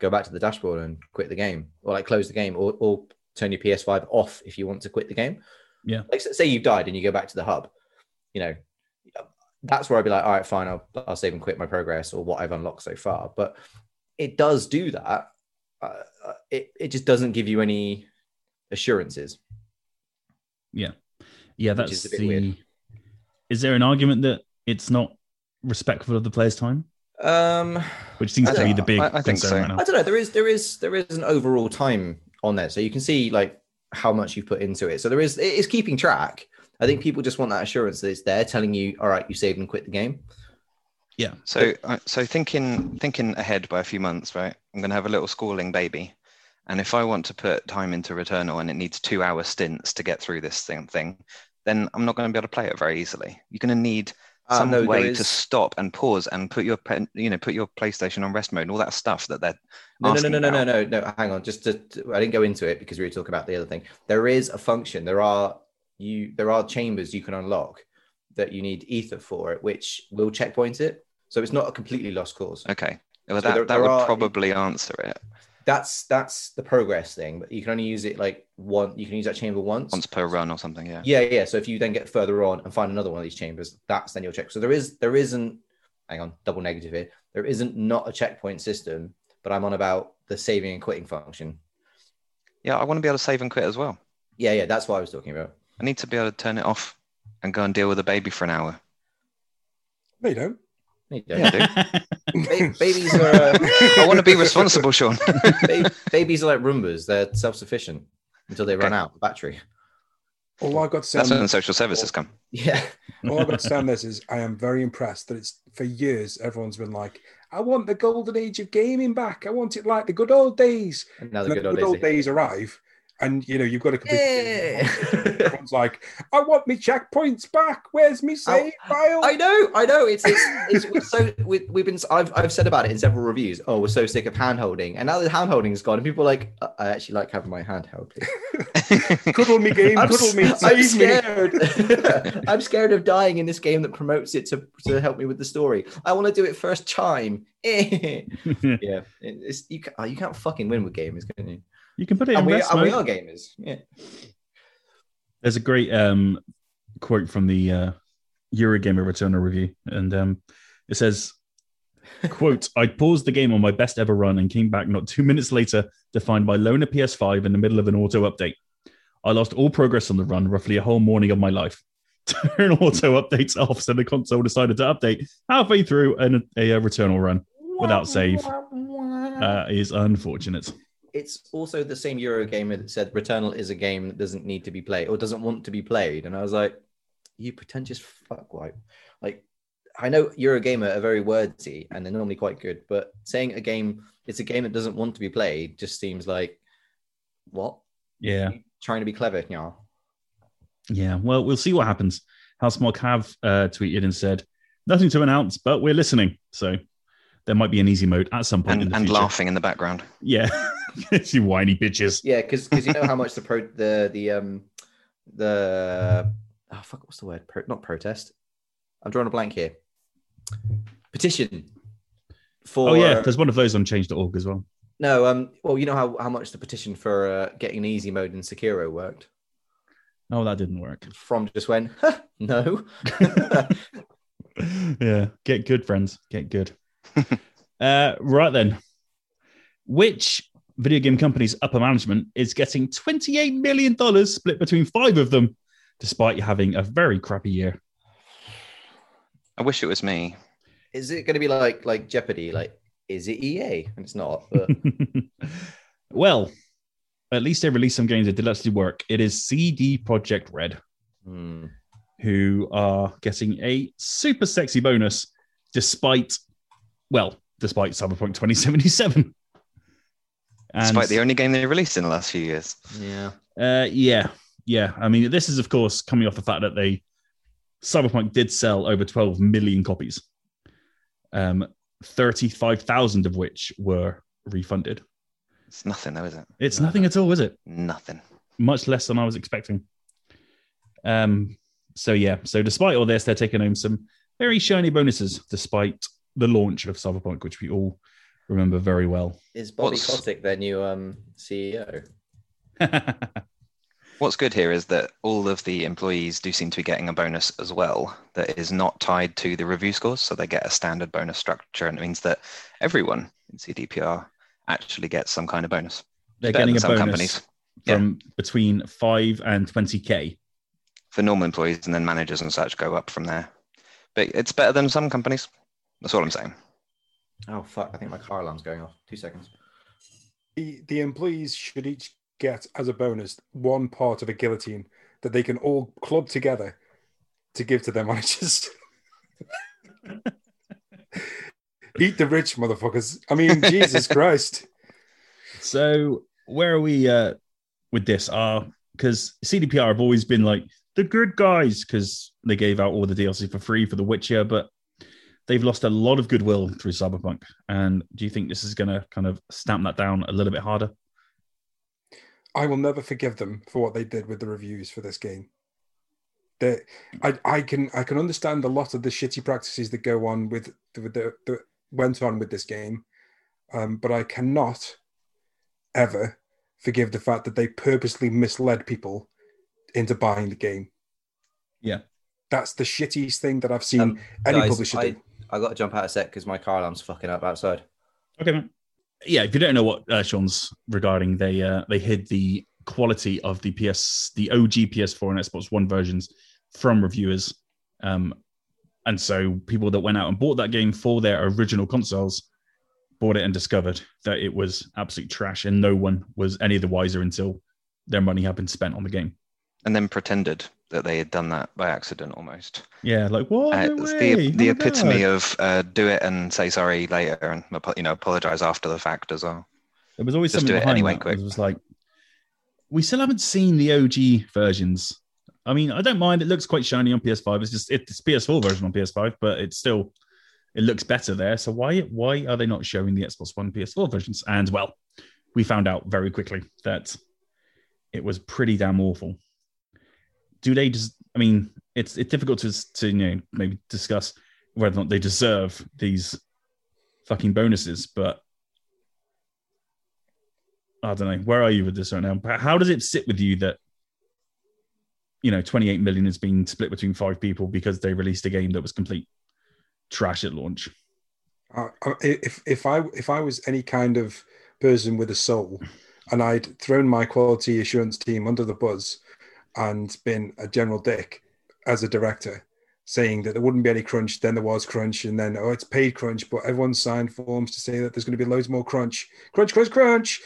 go back to the dashboard and quit the game, or like close the game, or, or turn your PS5 off if you want to quit the game. Yeah. Like say you've died and you go back to the hub, you know, that's where I'd be like, all right, fine, I'll, I'll save and quit my progress or what I've unlocked so far. But it does do that. Uh, uh, it it just doesn't give you any assurances. Yeah, Yeah, that's is a bit the. weird. Is there an argument that it's not respectful of the player's time, Um, which seems to be the big I- I think so. right now? I don't know. There is there is there is an overall time on there, so you can see like how much you've put into it. So there is it is keeping track. I think people just want that assurance that it's there, telling you, all right, you saved and quit the game. Yeah. So, uh, so thinking thinking ahead by a few months, right? I'm going to have a little schooling baby, And if I want to put time into Returnal and it needs two hour stints to get through this thing, thing then I'm not going to be able to play it very easily. You're going to need Uh, some no, way to stop and pause and put your pen, you know, put your PlayStation on rest mode and all that stuff that they're No, no, no, no, no, no, no, no. Hang on. Just to, to- I didn't go into it because we were talking about the other thing. There is a function. There are you. There are chambers you can unlock that you need ether for it, which will checkpoint it. So it's not a completely lost cause. Okay. Well, So that, there- that there would are- probably answer it That's that's the progress thing, but you can only use it like one. You can use that chamber once. once per run or something. Yeah. Yeah, yeah. So if you then get further on and find another one of these chambers, that's then you'll check. So there is there isn't hang on, double negative here. There isn't not a checkpoint system, but I'm on about the saving and quitting function. Yeah. I want to be able to save and quit as well. Yeah, yeah, that's what I was talking about. I need to be able to turn it off and go and deal with a baby for an hour. No, you don't. You don't. Yeah, I. Ba- babies are uh, I want to be responsible, Sean. ba- babies are like Roombas. They're self-sufficient until they run out of battery. All I've got to say, That's when social services come. Yeah. all I've got to say on this is I am very impressed that it's for years everyone's been like, I want the golden age of gaming back. I want it like the good old days. Now And the then good the old good old days. days arrive, and you know you've got to complete. Yeah. Everyone's like, I want me checkpoints back. Where's me save file? I know, I know. It's it's, it's so we, we've been. I've I've said about it in several reviews. Oh, we're so sick of hand holding, and now the hand holding is gone, and people are like, "Uh, I actually like having my hand held. Please. Cuddle me game, I'm, cuddle me, save I'm me. scared. I'm scared of dying in this game that promotes it to, to help me with the story. I want to do it first time. yeah, it's you. Can't, you can't fucking win with gamers, can you? You can put it in And we, rest and we are gamers. Yeah. There's a great um, quote from the uh, Eurogamer Returnal review, and um, it says, "quote I paused the game on my best ever run and came back not two minutes later to find my loaner PS5 in the middle of an auto update. I lost all progress on the run, roughly a whole morning of my life. Turn auto updates off, so the console decided to update halfway through an, a, a Returnal run without save. Uh, is unfortunate. It's also the same Eurogamer that said Returnal is a game that doesn't need to be played or doesn't want to be played. And I was like, you pretentious fuckwipe. Like, I know Eurogamer are very wordy and they're normally quite good, but saying a game, it's a game that doesn't want to be played just seems like, what? Yeah. Trying to be clever, yeah. Yeah, well, we'll see what happens. Housemarque have uh, tweeted and said, nothing to announce, but we're listening. So there might be an easy mode at some point in and the and future. laughing in the background. Yeah, you whiny bitches. Yeah, because because you know how much the pro the the um the oh fuck what's the word? Pro, not protest. I'm drawing a blank here. Petition. For Oh yeah, there's one of those on change.org as well. No, um, well, you know how, how much the petition for uh, getting an easy mode in Sekiro worked. Oh, that didn't work. From just went, no. yeah, get good, friends. Get good. uh, right then, which video game company's upper management is getting $28 million split between five of them, despite having a very crappy year? I wish it was me. is it going to be like like Jeopardy? Like, is it EA? And it's not. But well, at least they released some games that did actually work. It is CD Projekt Red, hmm. who are getting a super sexy bonus despite, well, despite Cyberpunk 2077. And, Despite the only game they released in the last few years. yeah, uh, yeah, yeah. I mean, this is, of course, coming off the fact that they, Cyberpunk did sell over 12 million copies, um, 35,000 of which were refunded. It's nothing though, is it? It's nothing at all, is it? Nothing. much less than I was expecting. Um, so yeah, so despite all this, they're taking home some very shiny bonuses, despite the launch of Cyberpunk, which we all remember very well. is Bobby What's- Kotick their new um CEO? What's good here is that all of the employees do seem to be getting a bonus as well that is not tied to the review scores. So they get a standard bonus structure, and it means that everyone in CDPR actually gets some kind of bonus. they're Better getting a some bonus companies. from between five and twenty k. For normal employees, and then managers and such go up from there. But it's better than some companies. That's all I'm saying. Oh fuck! I think my car alarm's going off. Two seconds. The, the employees should each get as a bonus one part of a guillotine that they can all club together to give to their managers. Eat the rich, motherfuckers. I mean, Jesus Christ. So where are we uh, with this? Uh because CDPR have always been like the good guys because they gave out all the DLC for free for The Witcher, but they've lost a lot of goodwill through Cyberpunk. And do you think this is going to kind of stamp that down a little bit harder? I will never forgive them for what they did with the reviews for this game. They, I, I can I can understand a lot of the shitty practices that go on with the, the, the went on with this game, um, but I cannot ever forgive the fact that they purposely misled people into buying the game. Yeah. That's the shittiest thing that I've seen Um, any guys, publisher I, do. I got to jump out a sec because my car alarm's fucking up outside. Okay, man. Yeah, if you don't know what uh, Sean's regarding, they uh, they hid the quality of the PS, the OG PS4 and Xbox One versions from reviewers, um, and so people that went out and bought that game for their original consoles bought it and discovered that it was absolute trash, and no one was any of the wiser until their money had been spent on the game. And then pretended that they had done that by accident almost. Yeah, like what? Uh, No it's way. the Oh the my epitome God. of uh, do it and say sorry later and you know apologize after the fact as well. There was always Just something do it behind anyway, that. quick. It was like we still haven't seen the OG versions. I mean, I don't mind. It looks quite shiny on PS5. It's just it's PS4 version on PS5, but it's still it looks better there. So why why are they not showing the Xbox One PS4 versions? And well, we found out very quickly that it was pretty damn awful. Do they just? I mean, it's it's difficult to to you know maybe discuss whether or not they deserve these fucking bonuses, but I don't know. Where are you with this right now? How does it sit with you that you know 28 million has been split between five people because they released a game that was complete trash at launch? Uh, if if I if I was any kind of person with a soul, and I'd thrown my quality assurance team under the bus, and been a general dick as a director, saying that there wouldn't be any crunch, then there was crunch, and then oh it's paid crunch, but everyone signed forms to say that there's going to be loads more crunch, crunch, crunch, crunch.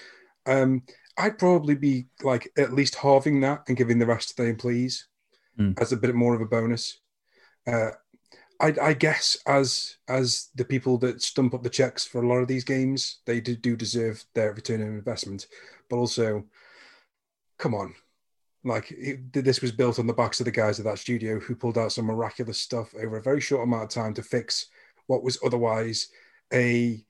Um, I'd probably be like at least halving that and giving the rest to the employees Mm. as a bit more of a bonus. Uh, I, I guess as as the people that stump up the checks for a lot of these games, they do, do deserve their return on investment. But also, come on, like it, this was built on the backs of the guys at that studio who pulled out some miraculous stuff over a very short amount of time to fix what was otherwise a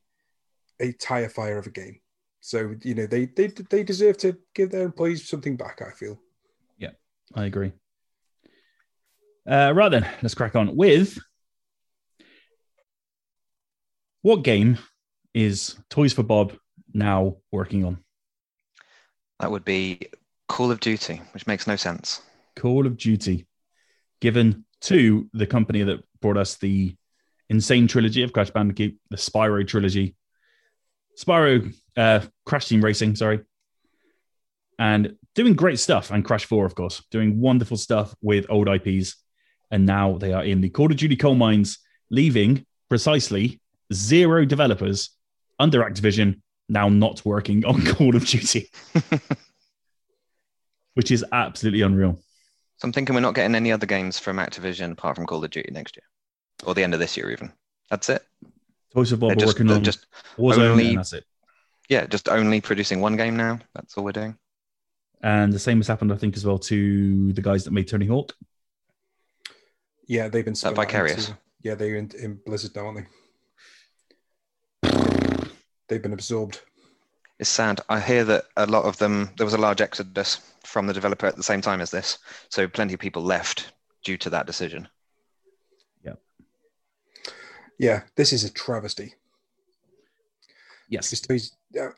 a tire fire of a game. So you know they they they deserve to give their employees something back. I feel. Yeah, I agree. Uh, right then, let's crack on with what game is Toys for Bob now working on? That would be Call of Duty, which makes no sense. Call of Duty, given to the company that brought us the insane trilogy of Crash Bandicoot, the Spyro trilogy, Spyro uh, Crash Team Racing, sorry, and doing great stuff. And Crash 4, of course, doing wonderful stuff with old IPs. And now they are in the Call of Duty coal mines, leaving precisely zero developers under Activision now not working on Call of Duty, which is absolutely unreal. So I'm thinking we're not getting any other games from Activision apart from Call of Duty next year, or the end of this year even. That's it. Toys of Bob They're just, working on just Warzone, only- and that's it. yeah, just only producing one game now. That's all we're doing. And the same has happened, I think, as well to the guys that made Tony Hawk. Yeah, they've been Is that spun Vicarious? into- yeah, they're in, in Blizzard now, aren't they? They've been absorbed. It's sad. I hear that a lot of them, there was a large exodus from the developer at the same time as this. So plenty of people left due to that decision. Yeah, Yeah, this is a travesty. Yes. Just these- uh,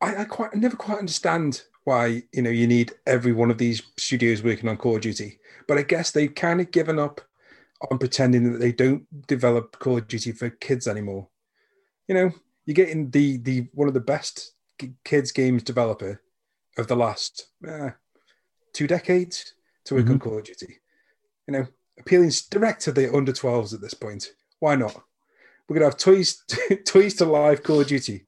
I, I quite I never quite understand why you know you need every one of these studios working on Call of Duty, but I guess they've kind of given up on pretending that they don't develop Call of Duty for kids anymore. You know, you're getting the the one of the best kids games developer of the last uh, two decades to work on Call of Duty. You know, appealing direct to the under 12s at this point. Why not? We're gonna have toys, toys to live Call of Duty.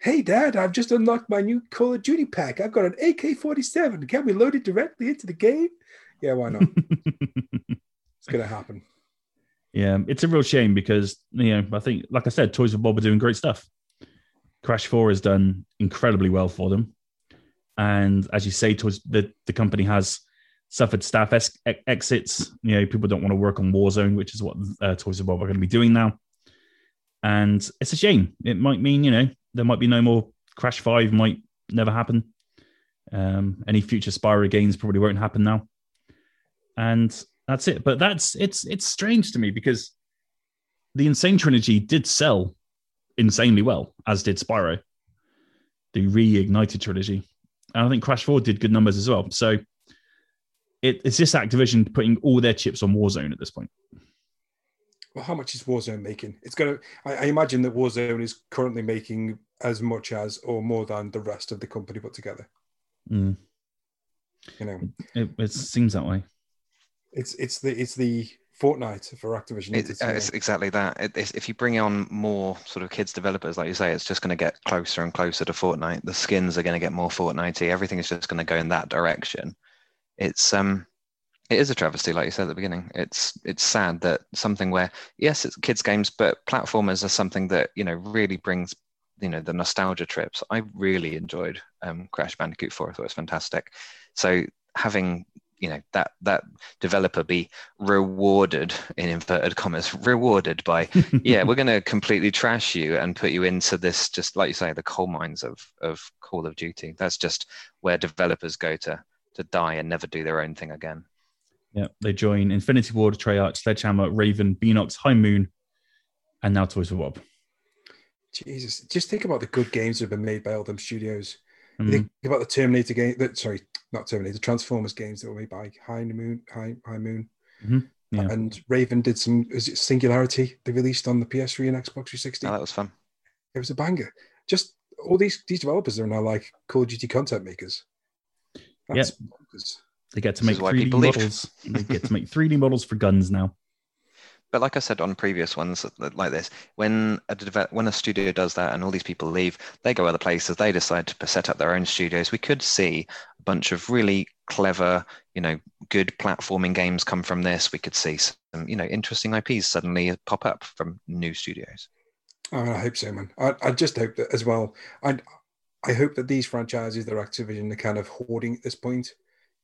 Hey, Dad, I've just unlocked my new Call of Duty pack. I've got an AK-47. Can we load it directly into the game? Yeah, why not? it's gonna happen. yeah, it's a real shame because you know I think, like I said, Toys for Bob are doing great stuff. Crash 4 has done incredibly well for them. And as you say, towards the, the company has suffered staff es- e- exits. You know, people don't want to work on Warzone, which is what uh, Toys of Bob are going to be doing now. And it's a shame. It might mean, you know, there might be no more Crash 5, might never happen. Um, any future Spyro games probably won't happen now. And that's it. But that's it's it's strange to me because the Insane trilogy did sell insanely well, as did Spyro, the reignited trilogy. And I think Crash 4 did good numbers as well. So it, it's just Activision putting all their chips on Warzone at this point. Well, how much is Warzone making? It's gonna. I, I imagine that Warzone is currently making as much as or more than the rest of the company put together. Mm, You know, it, it seems that way. it's it's the it's the Fortnite for Activision. It, It's, uh, it's exactly that. It, it's, if you bring on more sort of kids developers, like you say, it's just going to get closer and closer to Fortnite. The skins are going to get more Fortnitey. Everything is just going to go in that direction. It's um, it is a travesty, like you said at the beginning. It's it's sad that something where yes, it's kids games, but platformers are something that you know really brings you know the nostalgia trips. I really enjoyed um, Crash Bandicoot 4. I thought it was fantastic. So having you know that that developer be rewarded in inverted commas rewarded by yeah we're going to completely trash you and put you into this just like you say the coal mines of of call of duty that's just where developers go to to die and never do their own thing again Yeah, they join Infinity Ward, Treyarch, Sledgehammer, Raven, Beenox, High Moon, and now Toys for Bob. Jesus, just think about the good games that have been made by all them studios. You Mm, Think about the Terminator game. That sorry, not Terminator, Transformers games that were made by High Moon, High, High Moon, Mhm, yeah. and Raven did some. Is it Singularity? They released on the PS3 and Xbox 360. oh, that was fun It was a banger. Just all these these developers are now like Call of Duty content makers. That's bonkers. they get to make 3D models. they get to make 3D models for guns now. But like i said on previous ones like this when a develop, when a studio does that and all these people leave they go other places they decide to set up their own studios we could see a bunch of really clever you know good platforming games come from this we could see some you know interesting ips suddenly pop up from new studios I, mean, I hope so, man. I, I just hope that as well. I I hope that these franchises that are Activision are kind of hoarding at this point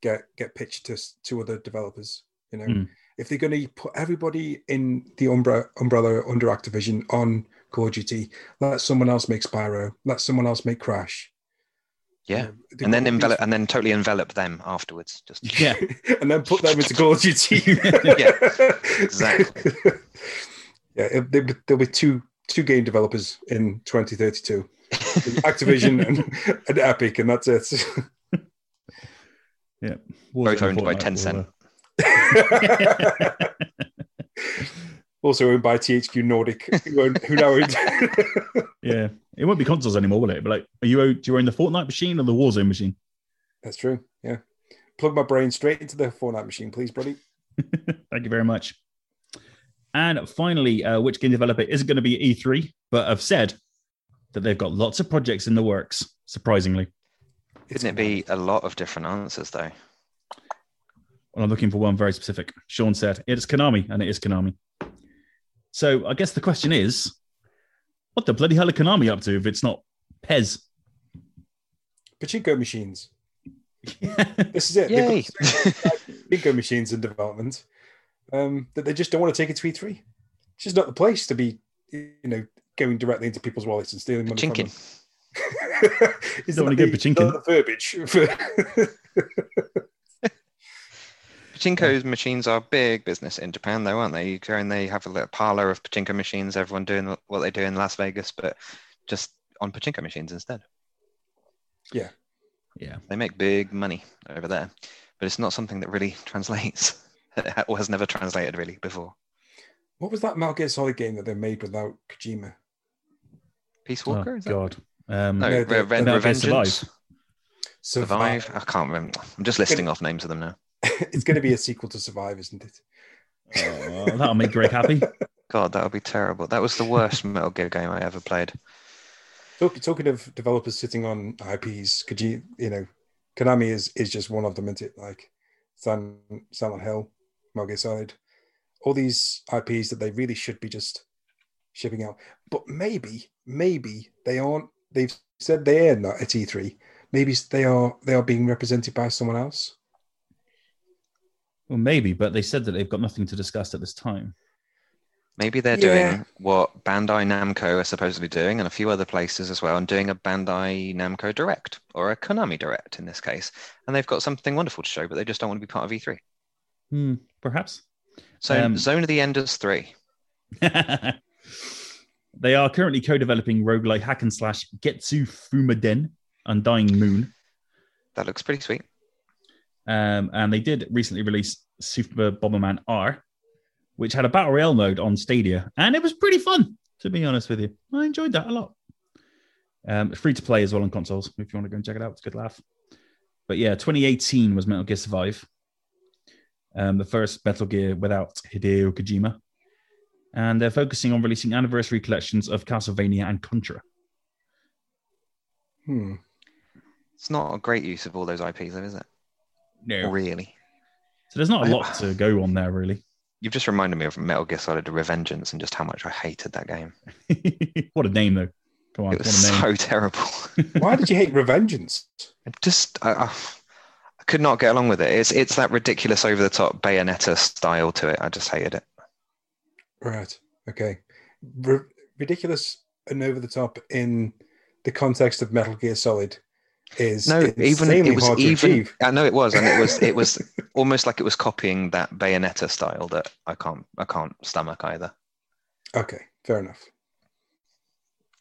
get get pitched to to other developers. You know, Mm. If they're going to put everybody in the umbrella umbrella under Activision on Call of Duty, let someone else make Spyro, let someone else make Crash. Yeah know, they've and then envelop these- and then totally envelop them afterwards just Yeah, and then put them into Call of Duty. Yeah, exactly. yeah, it- there- there'll be two two game developers in 2032. Activision and, and Epic, and that's it. Yeah. Both owned by Fortnite will, Tencent. uh, also owned by THQ Nordic, who, own, who now owns. yeah, it won't be consoles anymore, will it? But like, are you do you own the Fortnite machine or the Warzone machine? that's true. Yeah, plug my brain straight into the Fortnite machine, please, buddy. Thank you very much. And finally, uh, which game developer isn't going to be E3, but have said that they've got lots of projects in the works, surprisingly. It's couldn't it be a lot of different answers though Well, I'm looking for one very specific. Sean said it is Konami, and it is Konami. So I guess the question is, what the bloody hell are Konami up to if it's not Pez? pachinko machines? This is it. Yay. They've got pachinko machines in development um, that they just don't want to take it to E3. It's just not the place to be, you know, going directly into people's wallets and stealing money from them. Chinkin. Is Don't that wanna go the- pachinkin. the verbiage for Pachinko machines are big business in Japan, though, aren't they? You go and they have a little parlor of pachinko machines. Everyone doing what they do in Las Vegas, but just on pachinko machines instead. yeah. Yeah. They make big money over there, but it's not something that really translates or has never translated really before. what was that Metal Gear Solid game that they made without Kojima? Peace Oh, Walker, is that? God. Um, No, No, Re- the- Re- Metal Gear Revengeance? Survive. Survive. I can't remember. I'm just listing off names of them now. it's going to be a sequel to Survive, isn't it? Oh, that'll make Greg happy. God, that would be terrible. That was the worst Metal Gear game I ever played. Talk, talking of developers sitting on IPs, could you, you know, Konami is is just one of them, isn't it? Like Silent, Silent Hill, Metal Gear Solid, all these IPs that they really should be just shipping out. But maybe, maybe they aren't they've said they're not at E3. Maybe they are they are being represented by someone else. Well, maybe, but they said that they've got nothing to discuss at this time. Maybe they're Yeah. doing what Bandai Namco are supposedly doing, and a few other places as well, and doing a Bandai Namco Direct or a Konami Direct in this case. And they've got something wonderful to show, but they just don't want to be part of E3. Hmm, perhaps. So, Um, Zone of the Enders 3. they are currently co-developing roguelike hack and slash Getsu Fumaden Undying Moon. That looks pretty sweet. Um, and they did recently release Super Bomberman R, which had a battle royale mode on Stadia, and it was pretty fun. To be honest with you, I enjoyed that a lot. Um, free to play as well on consoles. If you want to go and check it out, it's a good laugh. But yeah, 2018 was Metal Gear Survive, um, the first Metal Gear without Hideo Kojima, and they're focusing on releasing anniversary collections of Castlevania and Contra. Hmm. It's not a great use of all those IPs, though, is it? No, Really? so there's not a lot to go on there really. You've just reminded me of Metal Gear Solid Revengeance and just how much I hated that game. what a name though! Come on, It what was a name. so terrible. Why did you hate Revengeance? It just I, I, I could not get along with it. It's it's that ridiculous over the top Bayonetta style to it. I just hated it. Right. Okay. R- ridiculous and over the top in the context of Metal Gear Solid is No, even it was even. achieve. I know it was, and it was it was almost like it was copying that Bayonetta style that I can't I can't stomach either. Okay, fair enough.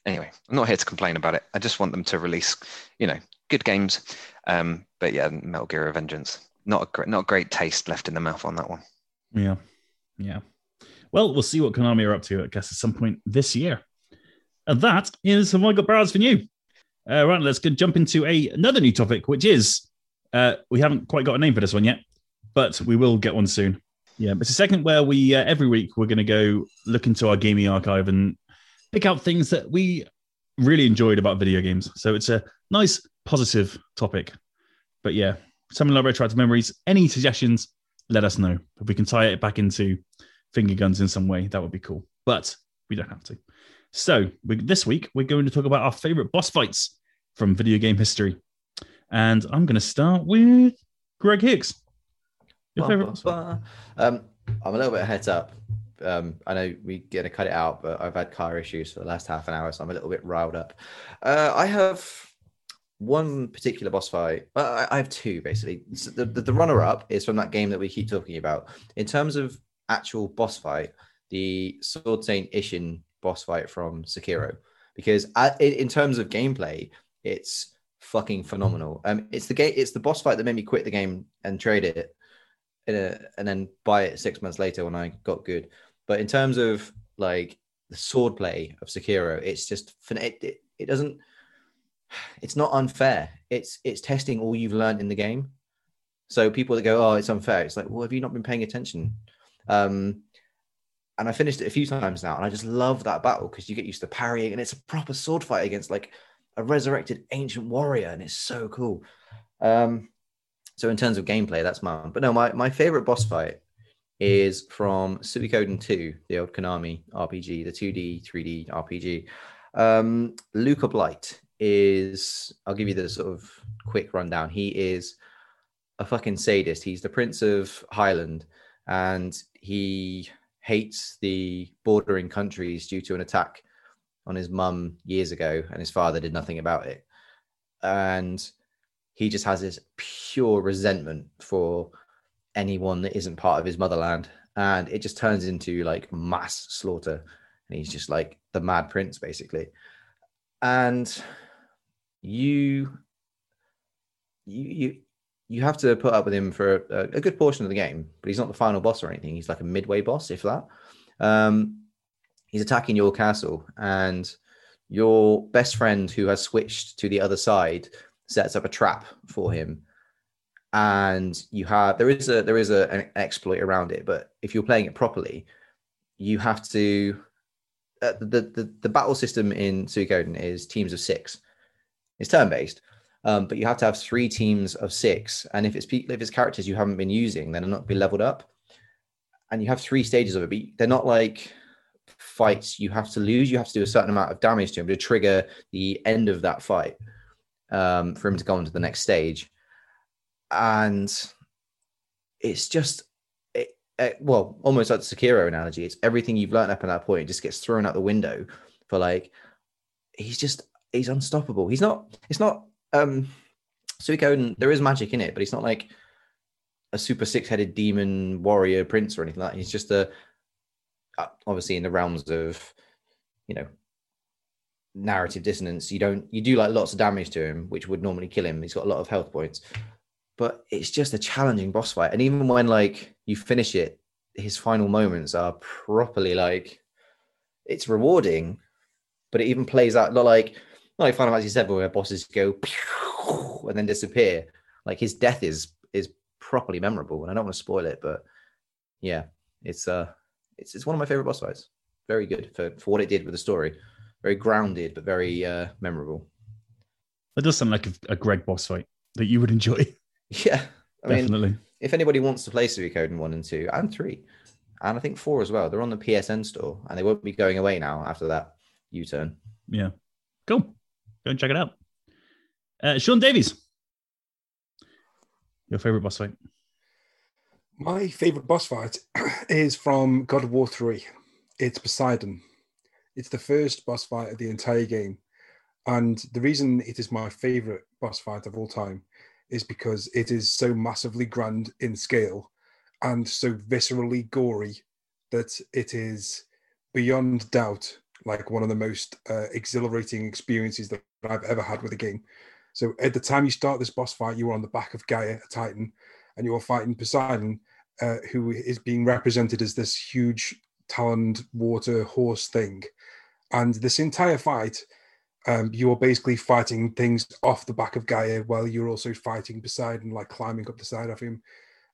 Anyway, I'm not here to complain about it. I just want them to release, you know, good games. Um, but yeah, Metal Gear Revengeance, not a great, not great taste left in the mouth on that one. Yeah. Yeah. Well, we'll see what Konami are up to, I guess, at some point this year. And that is Have I Got Barrels for New. Uh, right, let's go jump into a, another new topic, which is uh, we haven't quite got a name for this one yet, but we will get one soon. Yeah, it's a segment where we, uh, every week, we're going to go look into our gaming archive and pick out things that we really enjoyed about video games. So it's a nice, positive topic. But yeah, something like retroactive memories. Any suggestions, let us know. If we can tie it back into finger guns in some way, that would be cool. But we don't have to. So we, this week, we're going to talk about our favorite boss fights from video game history. And I'm going to start with Greg Hicks. Your favorite boss fight? Um, I'm a little bit heads up. Um, I know we're going to cut it out, but I've had car issues for the last half an hour, so I'm a little bit riled up. Uh, I have one particular boss fight. Uh, I I have two basically. So the, the, the runner up is from that game that we keep talking about. In terms of actual boss fight, the Sword Saint Ishin boss fight from Sekiro, because in in terms of gameplay, it's fucking phenomenal. Um, it's the game. It's the boss fight that made me quit the game and trade it in a, and then buy it six months later when I got good. But in terms of like the swordplay of Sekiro, it's just it, it, it doesn't it's not unfair. It's it's testing all you've learned in the game. So people that go, oh, it's unfair. It's like, well, have you not been paying attention? Um, and I finished it a few times now, and I just love that battle because you get used to parrying, and it's a proper sword fight against like a resurrected ancient warrior, and it's so cool. Um, so in terms of gameplay, that's mine. But no, my, my favorite boss fight is from Suikoden 2, the old Konami RPG, the 2D, 3D RPG. Um, Luca Blight is, I'll give you the sort of quick rundown. He is a fucking sadist. He's the Prince of Highland, and he hates the bordering countries due to an attack on his mum years ago, and his father did nothing about it. And he just has this pure resentment for anyone that isn't part of his motherland. And it just turns into like mass slaughter. And he's just like the mad prince basically. And you you you have to put up with him for a, a good portion of the game but he's not the final boss or anything. He's like a midway boss if that. Um he's attacking your castle and your best friend who has switched to the other side sets up a trap for him. And you have there is a there is a, an exploit around it but if you're playing it properly you have to uh, the, the the battle system in Suikoden is teams of six. It's turn based um, but you have to have three teams of six. And if it's if it's characters you haven't been using then they're not be leveled up. And you have three stages of it but they're not like fights you have to lose. You have to do a certain amount of damage to him to trigger the end of that fight um, for him to go on to the next stage. And it's just, it, it- well, almost like the Sekiro analogy. It's everything you've learned up at that point just gets thrown out the window for like, he's just, he's unstoppable. He's not, it's not, um, Suikoden, there is magic in it, but he's not like a super six-headed demon warrior prince or anything like that. He's just a, uh, obviously in the realms of, you know, narrative dissonance. You don't, you do like lots of damage to him, which would normally kill him. He's got a lot of health points, but it's just a challenging boss fight. And even when like you finish it, his final moments are properly like, it's rewarding, but it even plays out not like, not like Final Fantasy VII where bosses go and then disappear. Like his death is is properly memorable, and I don't want to spoil it, but yeah, it's uh, it's it's one of my favorite boss fights. Very good for for what it did with the story. Very grounded, but very uh, memorable. That does sound like a, a Greg boss fight that you would enjoy. Yeah, I mean, Definitely. if anybody wants to play Suikoden one and two and three, and I think four as well, they're on the PSN store, and they won't be going away now after that U turn. Yeah. Cool. Go and check it out. Uh, Sean Davies. Your favorite boss fight? My favorite boss fight is from God of War 3. It's Poseidon. It's the first boss fight of the entire game. And the reason it is my favorite boss fight of all time is because it is so massively grand in scale and so viscerally gory that it is beyond doubt like one of the most uh, exhilarating experiences that I've ever had with a game. So at the time you start this boss fight, you are on the back of Gaia, a Titan, and you are fighting Poseidon, uh, who is being represented as this huge taloned water horse thing. And this entire fight, um, you are basically fighting things off the back of Gaia while you're also fighting Poseidon, like climbing up the side of him.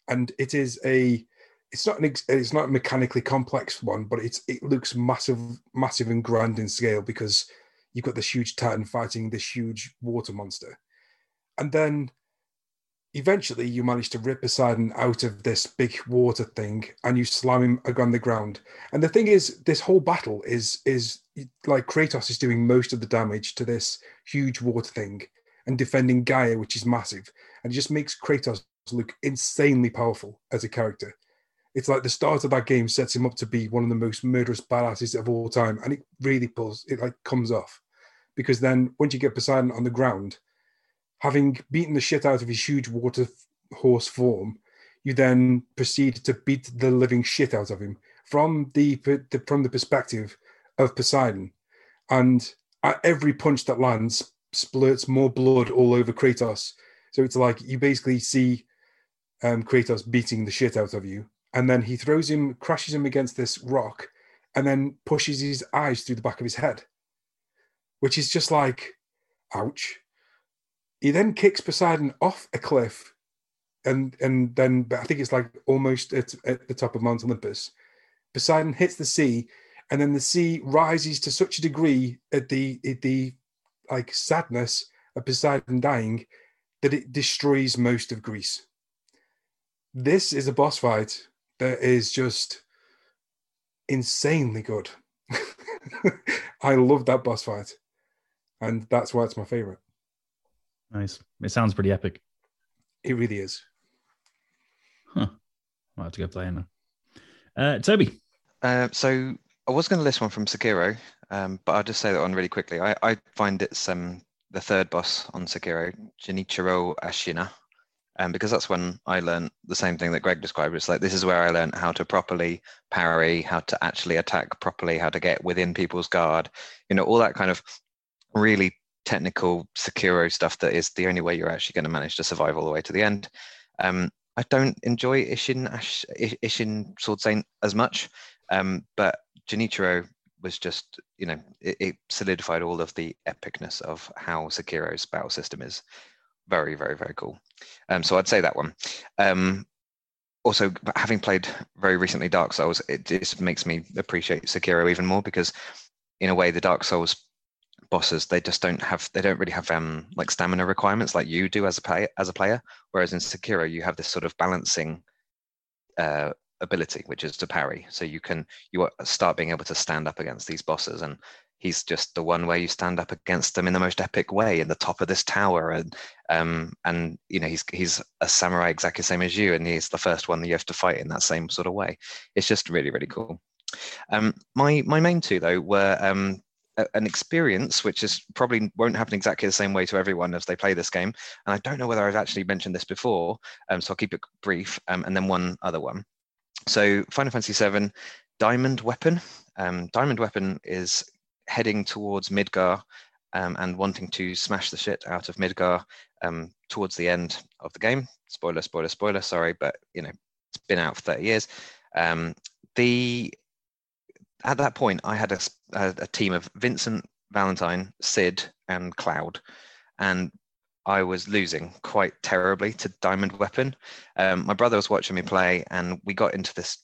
And it is a, it's not an, ex- it's not a mechanically complex one, but it's it looks massive, massive and grand in scale because you've got this huge titan fighting this huge water monster, and then eventually you manage to rip Poseidon out of this big water thing and you slam him on the ground. And the thing is, this whole battle is is like Kratos is doing most of the damage to this huge water thing and defending Gaia, which is massive, and it just makes Kratos look insanely powerful as a character. It's like the start of that game sets him up to be one of the most murderous badasses of all time, and it really pulls it like comes off because then once you get Poseidon on the ground, having beaten the shit out of his huge water horse form, you then proceed to beat the living shit out of him from the, the from the perspective of Poseidon, and at every punch that lands, splurts more blood all over Kratos. So it's like you basically see um, Kratos beating the shit out of you, and then he throws him, crashes him against this rock, and then pushes his eyes through the back of his head, which is just like, ouch. He then kicks Poseidon off a cliff, and and then but I think it's like almost at, at the top of Mount Olympus. Poseidon hits the sea, and then the sea rises to such a degree at the at the like sadness of Poseidon dying that it destroys most of Greece. This is a boss fight that is just insanely good. I love that boss fight, and that's why it's my favorite. Nice. It sounds pretty epic. It really is. Huh. I'll have to go play it now. Uh, Toby. Uh, so I was going to list one from Sekiro, um, but I'll just say that one really quickly. I, I find it's um, the third boss on Sekiro, Genichiro Ashina, um, because that's when I learned the same thing that Greg described. It's like this is where I learned how to properly parry, how to actually attack properly, how to get within people's guard, you know, all that kind of really technical Sekiro stuff that is the only way you're actually going to manage to survive all the way to the end. Um, I don't enjoy Ishin Ash, Ishin Sword Saint as much, um, but Genichiro was just, you know, it, it solidified all of the epicness of how Sekiro's battle system is. Very, very, very cool. Um, so I'd say that one. Um, also, having played very recently Dark Souls, it just makes me appreciate Sekiro even more because, in a way, the Dark Souls bosses they just don't have they don't really have um like stamina requirements like you do as a player as a player whereas in Sekiro you have this sort of balancing uh ability, which is to parry. So you can you start being able to stand up against these bosses, and he's just the one where you stand up against them in the most epic way in the top of this tower, and um and you know he's he's a samurai exactly the same as you, and he's the first one that you have to fight in that same sort of way. It's just really really cool. Um, my my main two though were um, an experience which is probably won't happen exactly the same way to everyone as they play this game. And I don't know whether I've actually mentioned this before, um, so I'll keep it brief. Um, and then one other one. So Final Fantasy VII, Diamond Weapon. Um, Diamond Weapon is heading towards Midgar um, and wanting to smash the shit out of Midgar um, towards the end of the game. Spoiler, spoiler, spoiler. Sorry, but you know it's been out for 30 years. Um, the at that point, I had a, a, a team of Vincent, Valentine, Cid, and Cloud, and I was losing quite terribly to Diamond Weapon. Um, my brother was watching me play, and we got into this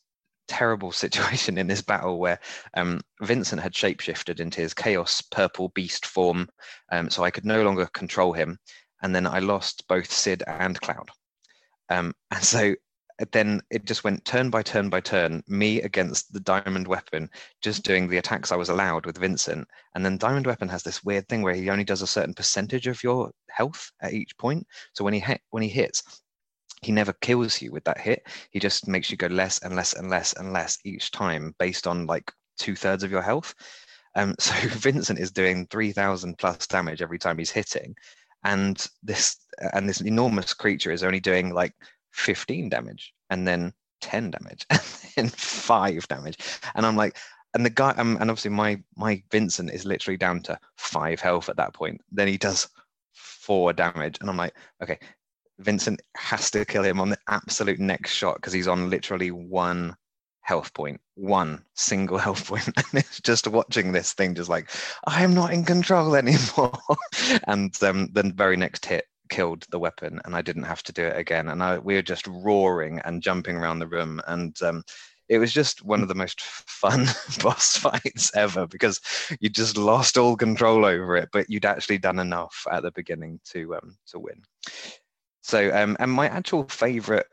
terrible situation in this battle where um, Vincent had shapeshifted into his chaos purple beast form, um, so I could no longer control him. And then I lost both Cid and Cloud. Um, and so then it just went turn by turn by turn, me against the diamond weapon, just doing the attacks I was allowed with Vincent. And then diamond weapon has this weird thing where he only does a certain percentage of your health at each point. So when he hit, when he hits, he never kills you with that hit. He just makes you go less and less and less and less each time based on like two thirds of your health. Um, so Vincent is doing 3000 plus damage every time he's hitting. And this and this enormous creature is only doing like 15 damage and then 10 damage and then 5 damage. And i'm like and the guy um, and obviously my my vincent is literally down to 5 health at that point. Then he does 4 damage. And i'm like okay vincent has to kill him on the absolute next shot because he's on literally one health point one single health point. And it's just watching this thing just like i'm not in control anymore. And um, then the very next hit killed the weapon and I didn't have to do it again. And I, we were just roaring and jumping around the room. And um, it was just one of the most fun boss fights ever because you just lost all control over it, but you'd actually done enough at the beginning to um, to win. So, um, and my actual favorite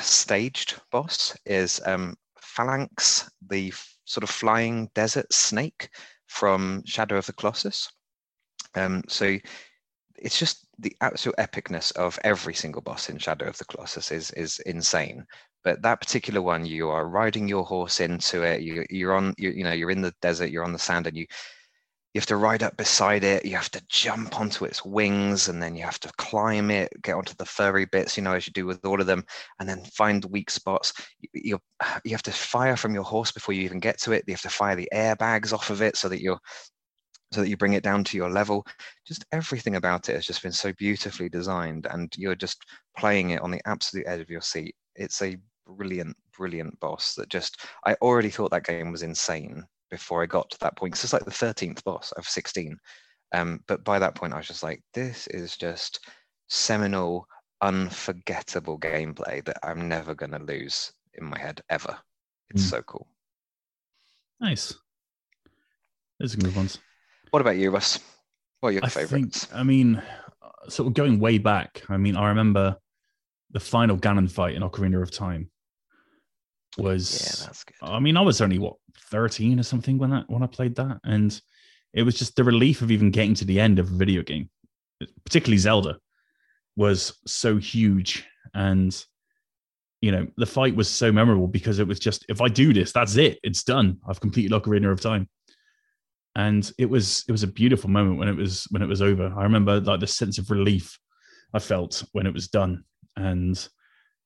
staged boss is um, Phalanx, the f- sort of flying desert snake from Shadow of the Colossus. Um, so it's just the absolute epicness of every single boss in Shadow of the Colossus is is insane. But that particular one, you are riding your horse into it. You you're on you you know you're in the desert. You're on the sand, and you you have to ride up beside it. You have to jump onto its wings, and then you have to climb it, get onto the furry bits, you know, as you do with all of them, and then find weak spots. You you, you have to fire from your horse before you even get to it. You have to fire the airbags off of it so that you're so that you bring it down to your level. Just everything about it has just been so beautifully designed, and you're just playing it on the absolute edge of your seat. It's a brilliant, brilliant boss that just I already thought that game was insane before I got to that point. Because it's like the 13th boss of 16. Um, but by that point, I was just like, this is just seminal, unforgettable gameplay that I'm never going to lose in my head ever. It's Mm. so cool. Nice. Those are good ones. What about you, Russ? What are your I favorites? think, I mean, sort of going way back. I mean, I remember the final Ganon fight in Ocarina of Time was. Yeah, that's good. I mean, I was only what thirteen or something when that when I played that, and it was just the relief of even getting to the end of a video game, particularly Zelda, was so huge, and you know the fight was so memorable because it was just if I do this, that's it, it's done. I've completed Ocarina of Time, and it was it was a beautiful moment when it was when it was over. I remember like the sense of relief I felt when it was done, and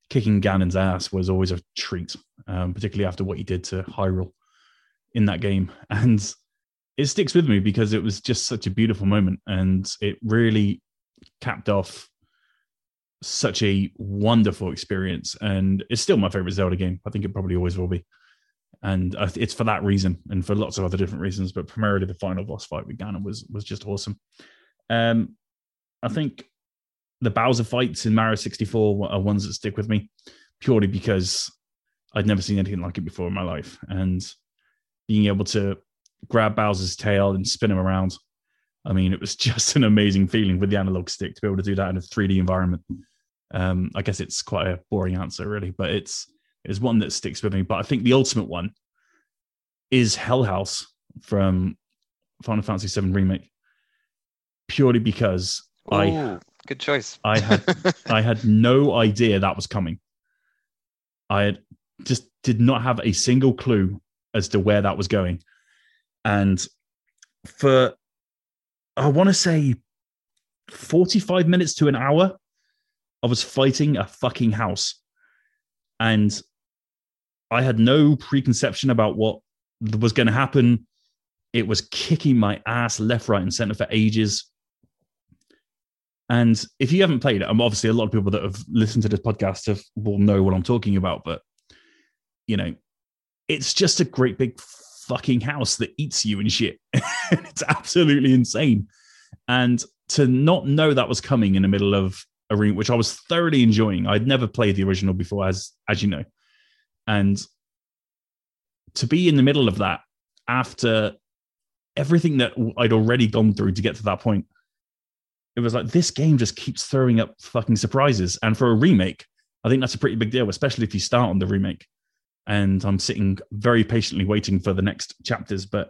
kicking Ganon's ass was always a treat, um, particularly after what he did to Hyrule in that game. And it sticks with me because it was just such a beautiful moment and it really capped off such a wonderful experience. And it's still my favorite Zelda game. I think it probably always will be. And it's for that reason and for lots of other different reasons, but primarily the final boss fight with Ganon was was just awesome. Um, I think the Bowser fights in Mario 64 are ones that stick with me purely because I'd never seen anything like it before in my life. And being able to grab Bowser's tail and spin him around, I mean, it was just an amazing feeling with the analog stick to be able to do that in a 3D environment. Um, I guess it's quite a boring answer, really, but it's is one that sticks with me. But I think the ultimate one is Hell House from Final Fantasy VII Remake, purely because I good choice. I had I had no idea that was coming. I had just did not have a single clue as to where that was going. And for I want to say 45 minutes to an hour, I was fighting a fucking house. And I had no preconception about what was going to happen. It was kicking my ass left, right, and center for ages. And if you haven't played it, I'm obviously a lot of people that have listened to this podcast have, will know what I'm talking about. But you know, it's just a great big fucking house that eats you and shit. it's absolutely insane. And to not know that was coming in the middle of a ring, which I was thoroughly enjoying. I'd never played the original before, as as you know, and to be in the middle of that after everything that I'd already gone through to get to that point, it was like this game just keeps throwing up fucking surprises. And for a remake, I think that's a pretty big deal, especially if you start on the remake. And I'm sitting very patiently waiting for the next chapters. But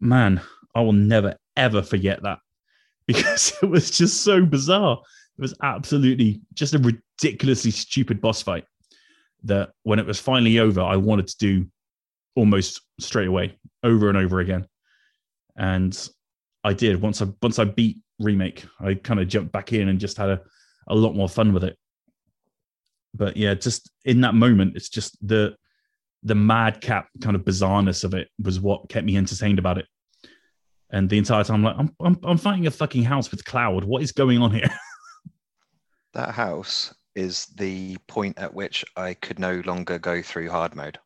man, I will never ever forget that because it was just so bizarre. It was absolutely just a ridiculously stupid boss fight that when it was finally over, I wanted to do almost straight away, over and over again. And I did once I once I beat remake, I kind of jumped back in and just had a, a lot more fun with it. But yeah, just in that moment, it's just the the madcap kind of bizarreness of it was what kept me entertained about it. And the entire time, I'm like, I'm, I'm, I'm fighting a fucking house with Cloud. What is going on here? That house is the point at which I could no longer go through hard mode.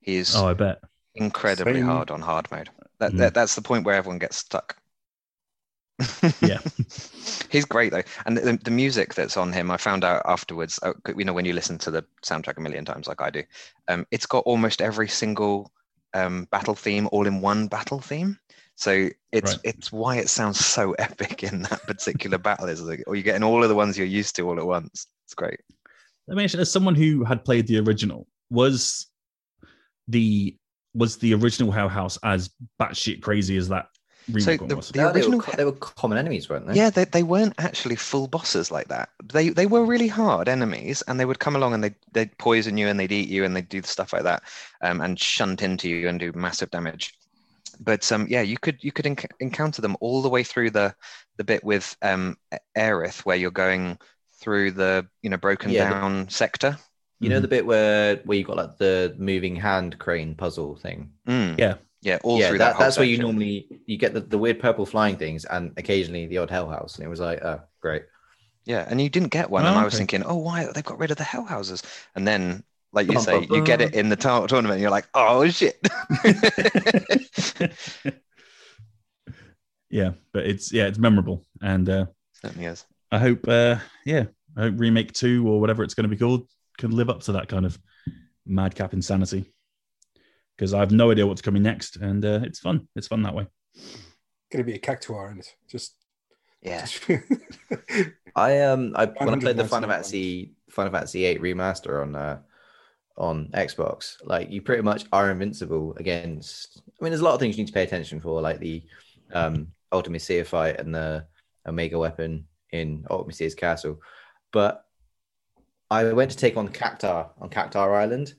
He is oh, I bet. incredibly Same. hard on hard mode. That, Mhm. that that's the point where everyone gets stuck. Yeah. he's great though, and the, the music that's on him, I found out afterwards. uh, You know, when you listen to the soundtrack a million times, like I do, um, it's got almost every single um, battle theme all in one battle theme. So it's Right. it's why it sounds so epic in that particular battle. Is like, or you're getting all of the ones you're used to all at once. It's great. I mean, as someone who had played the original, was the was the original Hell House as batshit crazy as that remake one the- the No, they, original were, they were common enemies, weren't they? Yeah, they, they weren't actually full bosses like that. They they were really hard enemies, and they would come along and they they'd poison you and they'd eat you and they'd do stuff like that, um, and shunt into you and do massive damage. But um, yeah, you could you could enc- encounter them all the way through the the bit with um, Aerith, where you're going through the you know broken Yeah, the- down sector. You know Mhm. the bit where where you got like the moving hand crane puzzle thing. Mm. Yeah. yeah, all yeah, through that, that. whole that's where you normally you get the, the weird purple flying things and occasionally the odd hell house. And it was like, oh, great. Yeah, and you didn't get one, Oh, and I was okay. thinking, oh, why they've got rid of the hell houses? And then, like you say, you get it in the tour- tournament, and you're like, oh shit. yeah, but it's yeah, it's memorable, and uh, Certainly is. I hope uh, yeah, I hope remake two or whatever it's going to be called can live up to that kind of madcap insanity. Because I have no idea what's coming next, and uh, it's fun. It's fun that way. Gonna be a cactuar in it. Just Yeah. I um I when I played the 199 Final Fantasy Final Fantasy 8 remaster on uh on Xbox, like you pretty much are invincible against I mean there's a lot of things you need to pay attention for, like the um Ultimecia fight and the Omega weapon in Ultimecia's castle. But I went to take on Cactuar on Cactuar Island.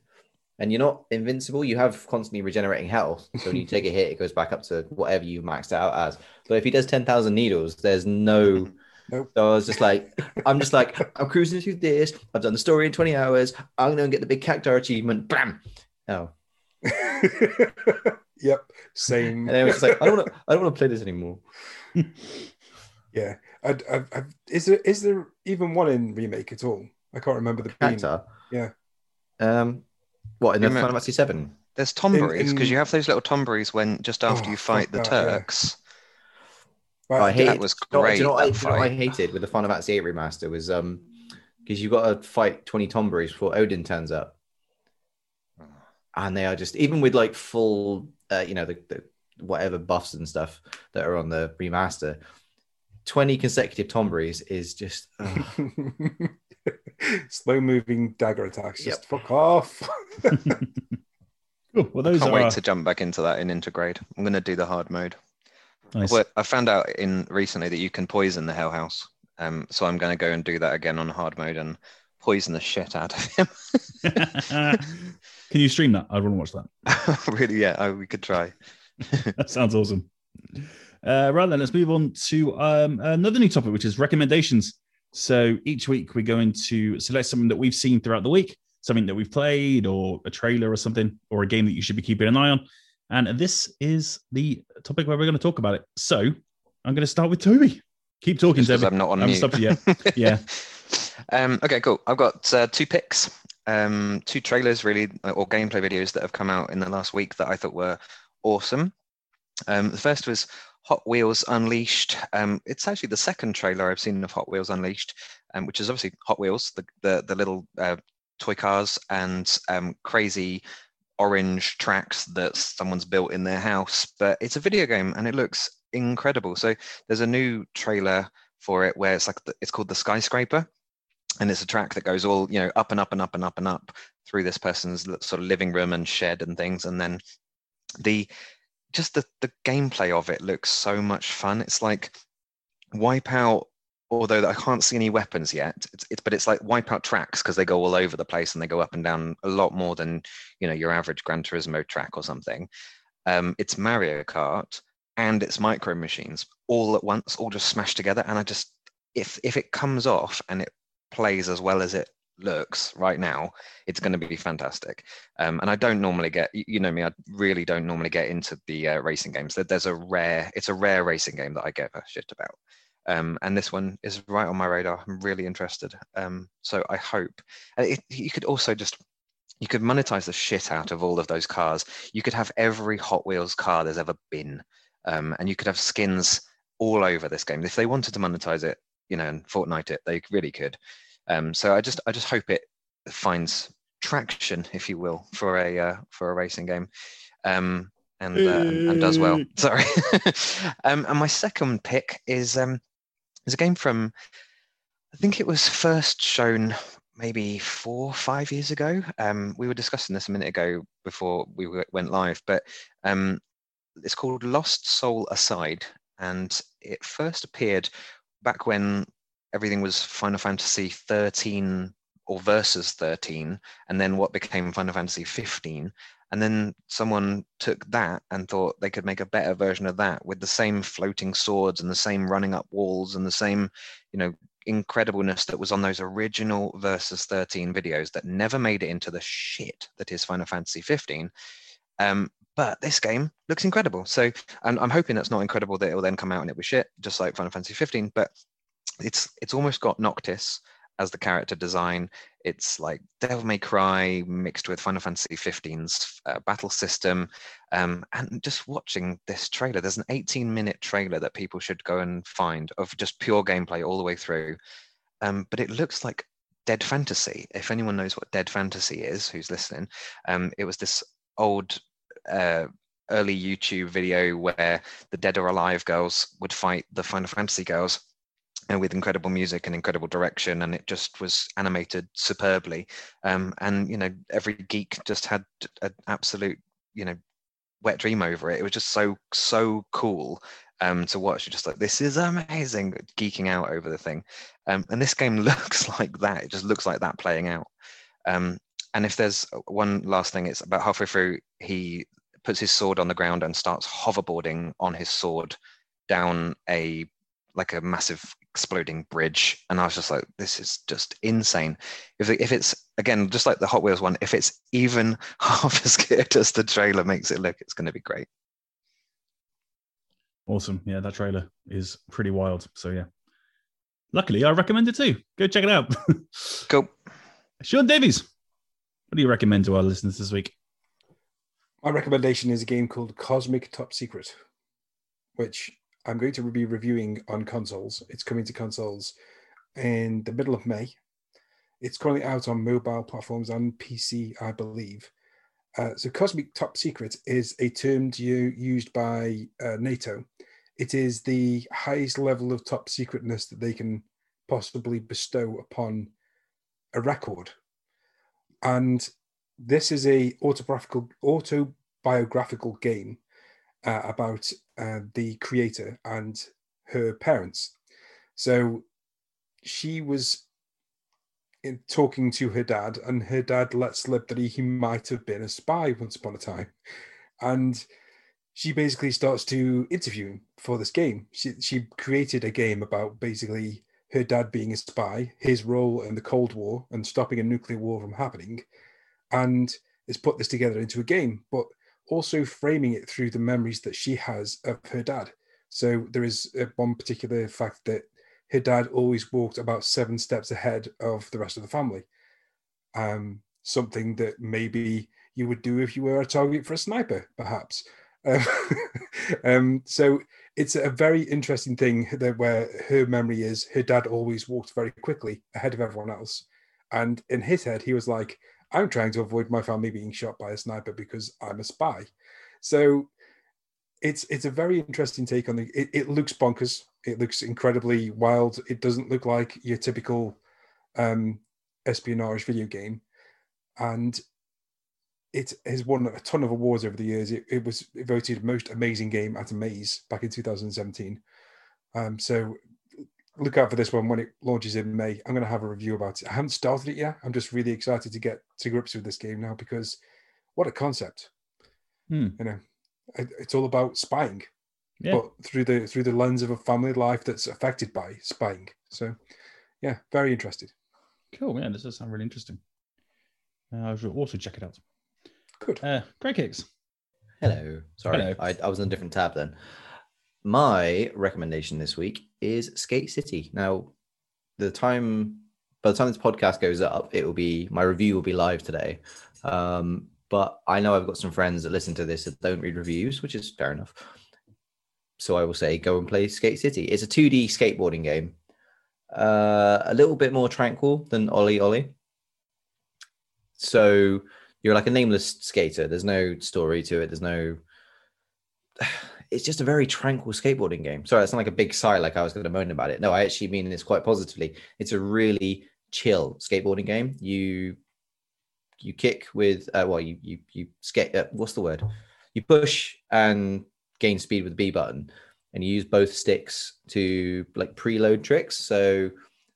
And you're not invincible. You have constantly regenerating health. So when you take a hit, it goes back up to whatever you've maxed out as. But if he does 10,000 needles, there's no Nope. so I was just like, I'm just like, I'm cruising through this. I've done the story in 20 hours. I'm going to get the big cactuar achievement. Bam. Oh. yep. Same. And then it was just like, I don't want to, I don't want to play this anymore. Yeah. I, I, I, is there is there even one in remake at all? I can't remember the being. Cactuar. Yeah. Um, what in the Final Fantasy 7? There's tonberries because in- you have those little tonberries when just after Oh, you fight the that, yeah. Turks. Oh, I Right, hated, was do you know- great, Do you know, what I, that do you know what I hated with the Final Fantasy 8 remaster was um, because you've got to fight 20 Tonberries before Odin turns up. And they are just, even with like full, uh, you know, the, the whatever buffs and stuff that are on the remaster, 20 consecutive Tonberries is just, ugh. Slow moving dagger attacks. Just fuck off. Cool. Well, those Can't are wait to jump back into that in Intergrade. I'm going to do the hard mode. Nice. Well, I found out in recently that you can poison the Hell House. Um, so I'm going to go and do that again on hard mode and poison the shit out of him. Can you stream that? I want to watch that. really, yeah, I, we could try. that sounds awesome. Uh, right then, let's move on to um, another new topic, which is recommendations. So each week we're going to select something that we've seen throughout the week, something that we've played, or a trailer or something, or a game that you should be keeping an eye on. And this is the topic where we're going to talk about it. So I'm going to start with Toby. Keep talking, Toby. I'm not on I'm mute. stopped you. Yeah. um, okay, cool. I've got uh, two picks, um, two trailers really, uh, or gameplay videos that have come out in the last week that I thought were awesome. Um, the first was Hot Wheels Unleashed. Um, it's actually the second trailer I've seen of Hot Wheels Unleashed, um, which is obviously Hot Wheels, the the, the little uh, toy cars and um, crazy orange tracks that someone's built in their house. But it's a video game and it looks incredible. So there's a new trailer for it where it's like the, it's called the skyscraper and it's a track that goes all you know up and up and up and up and up through this person's sort of living room and shed and things and then the just the the gameplay of it looks so much fun it's like wipeout although i can't see any weapons yet. It's, it's but it's like wipeout tracks because they go all over the place and they go up and down a lot more than you know your average gran turismo track or something. Um, it's mario kart and it's micro machines all at once all just smashed together. And i just if if it comes off and it plays as well as it looks right now it's going to be fantastic. Um, and i don't normally get you know me i really don't normally get into the uh, racing games. There- there's a rare it's a rare racing game that i give a shit about um, and this one is right on my radar. I'm really interested. Um, so i hope it, you could also just you could monetize the shit out of all of those cars. You could have every hot wheels car there's ever been. Um, and you could have skins all over this game. If they wanted to monetize it you know and fortnite it they really could. Um, so I just I just hope it finds traction, if you will, for a uh, for a racing game, um, and, uh, and and does well. Sorry. um, and my second pick is um, is a game from I think it was first shown maybe four five years ago. Um, we were discussing this a minute ago before we went live, but um, it's called Lost Soul Aside, and it first appeared back when everything was Final Fantasy 13 or Versus 13, and then what became Final Fantasy 15. And then someone took that and thought they could make a better version of that with the same floating swords and the same running up walls and the same, you know, incredibleness that was on those original Versus 13 videos that never made it into the shit that is Final Fantasy 15. Um, but this game looks incredible. So I'm, I'm hoping that's not incredible that it will then come out and it was shit, just like Final Fantasy 15. But it's it's almost got Noctis as the character design. It's like Devil May Cry mixed with Final Fantasy 15's uh, battle system. Um, and just watching this trailer, there's an 18 minute trailer that people should go and find of just pure gameplay all the way through. Um, but it looks like Dead Fantasy. If anyone knows what Dead Fantasy is, who's listening, um, it was this old uh, early YouTube video where the Dead or Alive girls would fight the Final Fantasy girls and with incredible music and incredible direction and it just was animated superbly. Um, and you know every geek just had an absolute you know wet dream over it. It was just so so cool um, to watch. You're just like this is amazing geeking out over the thing. Um, and this game looks like that. It just looks like that playing out. Um, and if there's one last thing it's about halfway through he puts his sword on the ground and starts hoverboarding on his sword down a like a massive exploding bridge and i was just like this is just insane if, if it's again just like the hot wheels one if it's even half as good as the trailer makes it look it's going to be great Awesome. Yeah, that trailer is pretty wild. So yeah. Luckily, I recommend it too. Go check it out. cool Sean Davies, what do you recommend to our listeners this week? My recommendation is a game called Cosmic Top Secret, which I'm going to be reviewing on consoles. It's coming to consoles in the middle of May. It's currently out on mobile platforms and PC, I believe. Uh, so, Cosmic Top Secret is a term used by uh, NATO. It is the highest level of top secretness that they can possibly bestow upon a record, and this is a autobiographical autobiographical game uh, about uh, the creator and her parents. So she was in talking to her dad, and her dad let slip that he, might have been a spy once upon a time. And she basically starts to interview him for this game. She, she created a game about basically her dad being a spy, his role in the Cold War, and stopping a nuclear war from happening. And has put this together into a game, but also framing it through the memories that she has of her dad. So there is one particular fact that her dad always walked about seven steps ahead of the rest of the family. Um, something that maybe you would do if you were a target for a sniper, perhaps. Um, um, so it's a very interesting thing that where her memory is her dad always walked very quickly ahead of everyone else. And in his head, he was like, I'm trying to avoid my family being shot by a sniper because I'm a spy. So it's it's a very interesting take on the. It, it looks bonkers. It looks incredibly wild. It doesn't look like your typical um, espionage video game, and it has won a ton of awards over the years. It, it was voted most amazing game at Amaze back in 2017. Um, so look out for this one when it launches in May. I'm going to have a review about it. I haven't started it yet. I'm just really excited to get to grips with this game now because what a concept! Hmm. You know, it, it's all about spying, Yeah. but through the through the lens of a family life that's affected by spying. So, yeah, very interested. Cool. man. this does sound really interesting. Uh, I should also check it out. Good. Uh, Greg Hicks. Hello. Sorry, Hello. I, I was on a different tab then. My recommendation this week is Skate City. Now, the time by the time this podcast goes up, it will be my review will be live today. Um, but I know I've got some friends that listen to this that don't read reviews, which is fair enough. So I will say go and play Skate City. It's a 2D skateboarding game. Uh, a little bit more tranquil than OlliOlli. So you're like a nameless skater. There's no story to it. There's no. It's just a very tranquil skateboarding game. Sorry, that's not like a big sigh, like I was going to moan about it. No, I actually mean this quite positively. It's a really chill skateboarding game. You you kick with uh, well, you you you skate. Uh, what's the word? You push and gain speed with the B button, and you use both sticks to like preload tricks. So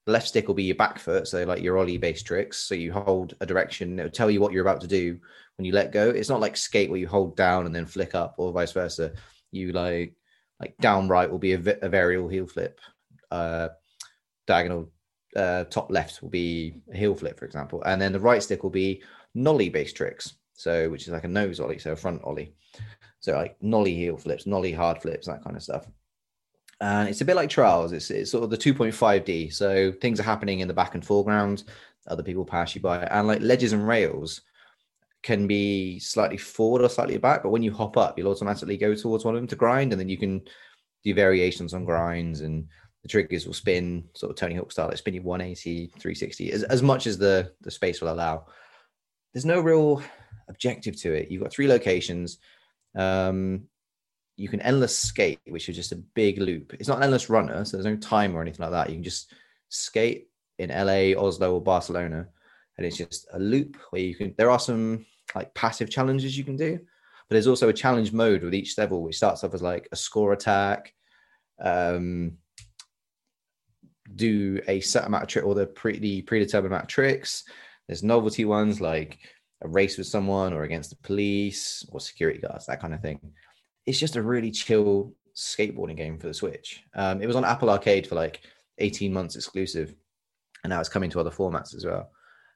the left stick will be your back foot, so like your ollie based tricks. So you hold a direction, it'll tell you what you're about to do when you let go. It's not like skate where you hold down and then flick up, or vice versa. You like like down right will be a, a varial heel flip. Uh, diagonal uh, top left will be a heel flip, for example, and then the right stick will be nollie based tricks. So which is like a nose ollie, so a front ollie. So like nollie heel flips, nollie hard flips, that kind of stuff and it's a bit like trials it's, it's sort of the 2.5d so things are happening in the back and foreground other people pass you by and like ledges and rails can be slightly forward or slightly back but when you hop up you'll automatically go towards one of them to grind and then you can do variations on grinds and the triggers will spin sort of tony hawk style like spinning you 180 360 as, as much as the the space will allow there's no real objective to it you've got three locations um you can endless skate, which is just a big loop. It's not an endless runner, so there's no time or anything like that. You can just skate in LA, Oslo, or Barcelona, and it's just a loop where you can. There are some like passive challenges you can do, but there's also a challenge mode with each level, which starts off as like a score attack, um, do a set amount of trick or the pre predetermined amount of tricks. There's novelty ones like a race with someone or against the police or security guards, that kind of thing it's just a really chill skateboarding game for the Switch. Um, it was on Apple Arcade for like 18 months exclusive, and now it's coming to other formats as well.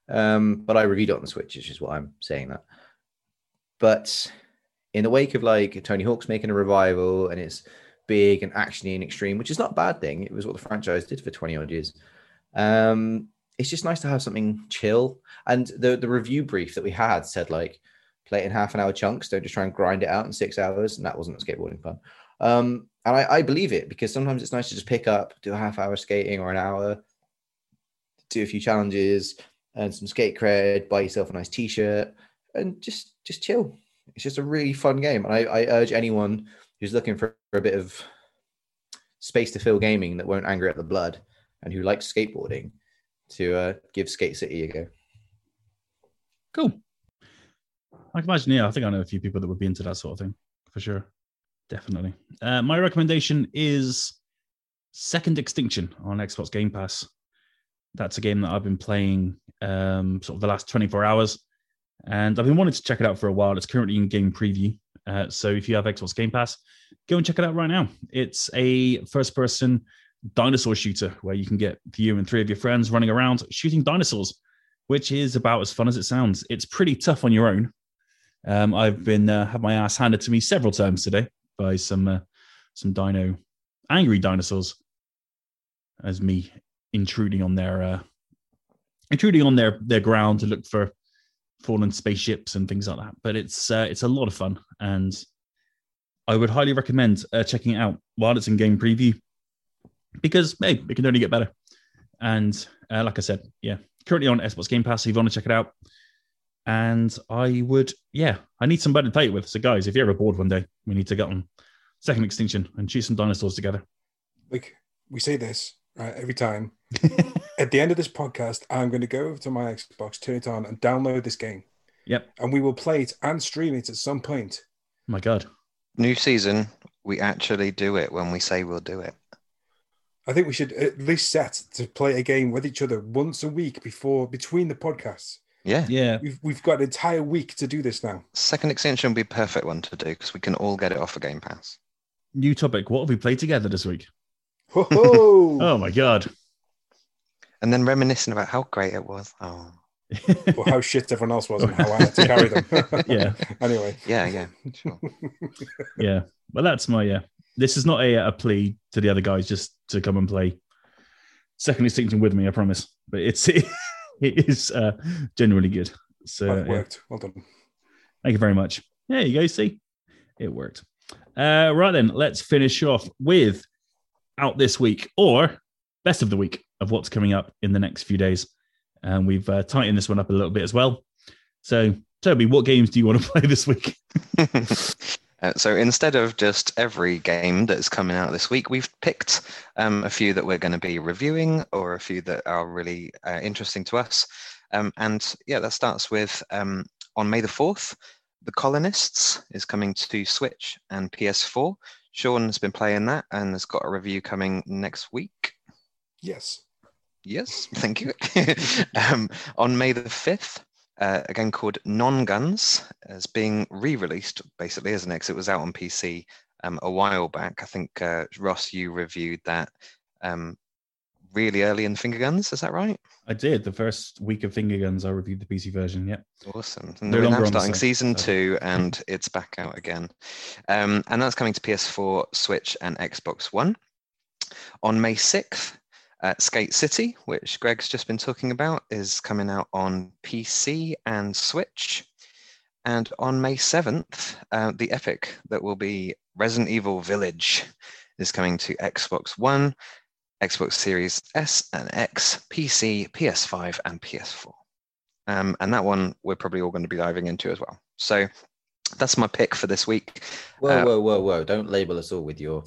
Um, but I reviewed it on the Switch, which is why I'm saying that. But in the wake of like Tony Hawk's making a revival and it's big and actiony and extreme, which is not a bad thing. It was what the franchise did for 20 odd years. Um, it's just nice to have something chill. And the the review brief that we had said like play it in half an hour chunks. Don't just try and grind it out in six hours. And that wasn't a skateboarding fun. Um, and I, I believe it because sometimes it's nice to just pick up, do a half hour skating or an hour, do a few challenges and some skate cred, buy yourself a nice t-shirt and just just chill. It's just a really fun game. And I, I urge anyone who's looking for a bit of space to fill gaming that won't anger at the blood and who likes skateboarding to uh, give Skate City a go. Cool. I can imagine. Yeah, I think I know a few people that would be into that sort of thing for sure. Definitely. Uh, my recommendation is Second Extinction on Xbox Game Pass. That's a game that I've been playing um, sort of the last 24 hours, and I've been wanting to check it out for a while. It's currently in game preview. Uh, so if you have Xbox Game Pass, go and check it out right now. It's a first person dinosaur shooter where you can get you and three of your friends running around shooting dinosaurs, which is about as fun as it sounds. It's pretty tough on your own. Um, I've been uh, had my ass handed to me several times today by some uh, some dino angry dinosaurs as me intruding on their uh, intruding on their their ground to look for fallen spaceships and things like that. But it's uh, it's a lot of fun, and I would highly recommend uh, checking it out while it's in game preview because hey, it can only get better. And uh, like I said, yeah, currently on Xbox Game Pass. So if you want to check it out, and I would, yeah, I need somebody to play it with. So guys, if you're ever bored one day, we need to get on Second Extinction and shoot some dinosaurs together. Like we say this right every time. At the end of this podcast, I'm going to go over to my Xbox, turn it on, and download this game. Yep. And we will play it and stream it at some point. Oh my God. New season, we actually do it when we say we'll do it. I think we should at least set to play a game with each other once a week before between the podcasts. Yeah. Yeah. We've we've got an entire week to do this now. Second Extinction would be a perfect one to do because we can all get it off a Game Pass. New topic. What have we played together this week? Ho ho! Oh my God. And then reminiscing about how great it was. Oh, or how shit everyone else was and how I had to carry them. Yeah. anyway. yeah, yeah. Sure. yeah. Well, that's my, yeah. This is not a, a plea to the other guys just to come and play Second Extinction with me, I promise. But it's, it, is uh, genuinely good. So, That yeah. worked. Well done. Thank you very much. There you go. See, it worked. Uh, right then, let's finish off with out this week or best of the week of what's coming up in the next few days. And we've uh, tightened this one up a little bit as well. So, Toby, what games do you want to play this week? Uh, so instead of just every game that's coming out this week, we've picked um, a few that we're going to be reviewing or a few that are really uh, interesting to us. Um, and yeah, that starts with um, on May the 4th, The Colonists is coming to Switch and PS4. Sean has been playing that and has got a review coming next week. Yes. Yes, thank you. um, on May the 5th, uh, a game called Nongünz is being re released, basically, isn't it? Because it was out on PC um, a while back. I think, uh, Ross, you reviewed that um, really early in Finger Guns, is that right? I did the first week of Finger Guns. I reviewed the PC version. Yep. Awesome. And No now starting season so- two, and it's back out again. Um, and that's coming to PS4, Switch, and Xbox One. On May 6th, uh, Skate City, which Greg's just been talking about, is coming out on PC and Switch. And on May 7th, uh, the epic that will be Resident Evil Village is coming to Xbox One, Xbox Series S and X, PC, PS5, and PS4. Um, and that one we're probably all going to be diving into as well. So that's my pick for this week. Whoa, Uh, whoa, whoa, whoa! Don't label us all with your.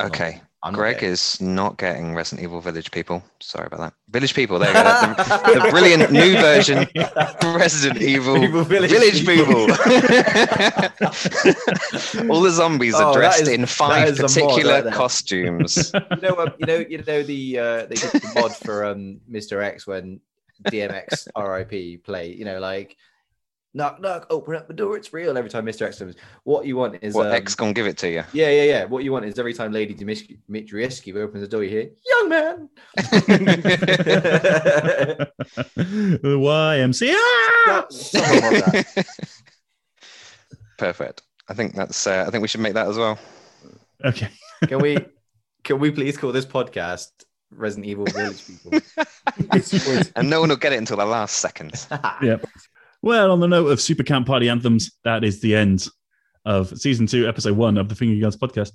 Okay. Not Greg is not getting Resident Evil Village people. Sorry about that. Village people, there you go. The, the brilliant new version Resident Evil Evil Village Village, People. All the zombies Oh, are dressed is- in five a mod particular right costumes. you know, um, you know, you know the uh, they did the mod for um Mr. X when DMX RIP play. You know, like knock knock, open up the door, it's real. Every time Mr. X comes, what you want is what um, X gonna give it to you? Yeah, yeah, yeah. What you want is every time Lady Dimitri- opens the door, you hear "Young man." the YMCA. Someone that. Perfect. I think that's. Uh, I think we should make that as well. Okay. Can we? Can we please call this podcast Resident Evil Village People? Wait, wait. And no one will get it until the last second. Yeah. Well, on the note of Super Camp Party Anthems, that is the end of season two, episode one of the Finger Guns podcast.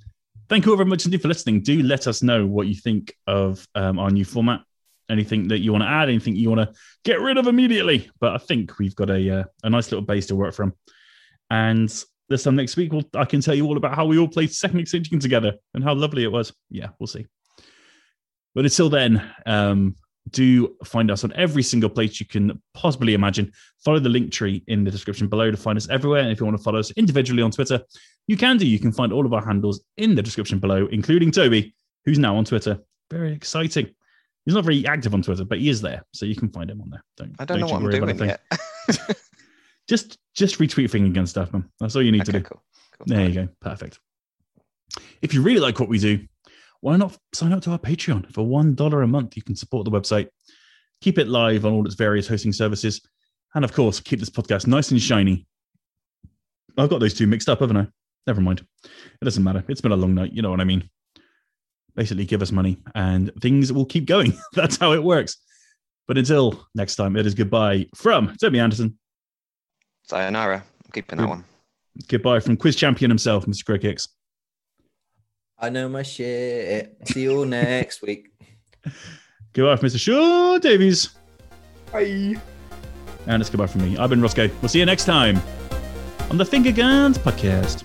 Thank you all very much indeed for listening. Do let us know what you think of um, our new format. Anything that you want to add, anything you want to get rid of immediately. But I think we've got a uh, a nice little base to work from. And this time next week, we'll, I can tell you all about how we all played Second Extinction together and how lovely it was. Yeah, we'll see. But until then, um, do find us on every single place you can possibly imagine. Follow the link tree in the description below to find us everywhere. And if you want to follow us individually on Twitter, you can do. You can find all of our handles in the description below, including Toby, who's now on Twitter. Very exciting. He's not very active on Twitter, but he is there, so you can find him on there. Don't I don't know what I'm worry about a doing yet. Just just retweet thing and stuff, man. That's all you need to do. cool. cool. There you go. Perfect. If you really like what we do, why not sign up to our Patreon? For $1 a month, you can support the website, keep it live on all its various hosting services, and of course, keep this podcast nice and shiny. I've got those two mixed up, haven't I? Never mind. It doesn't matter. It's been a long night. You know what I mean. Basically, give us money and things will keep going. That's how it works. But until next time, it is goodbye from Toby Andersen. Sayonara. I'm keeping that one. Goodbye from quiz champion himself, Mr. Greg Hicks. I know my shit. See you all next week. Goodbye from Mr. Sean Davies. Bye. And it's goodbye from me. I've been Rossko. We'll see you next time on the Finger Guns Podcast.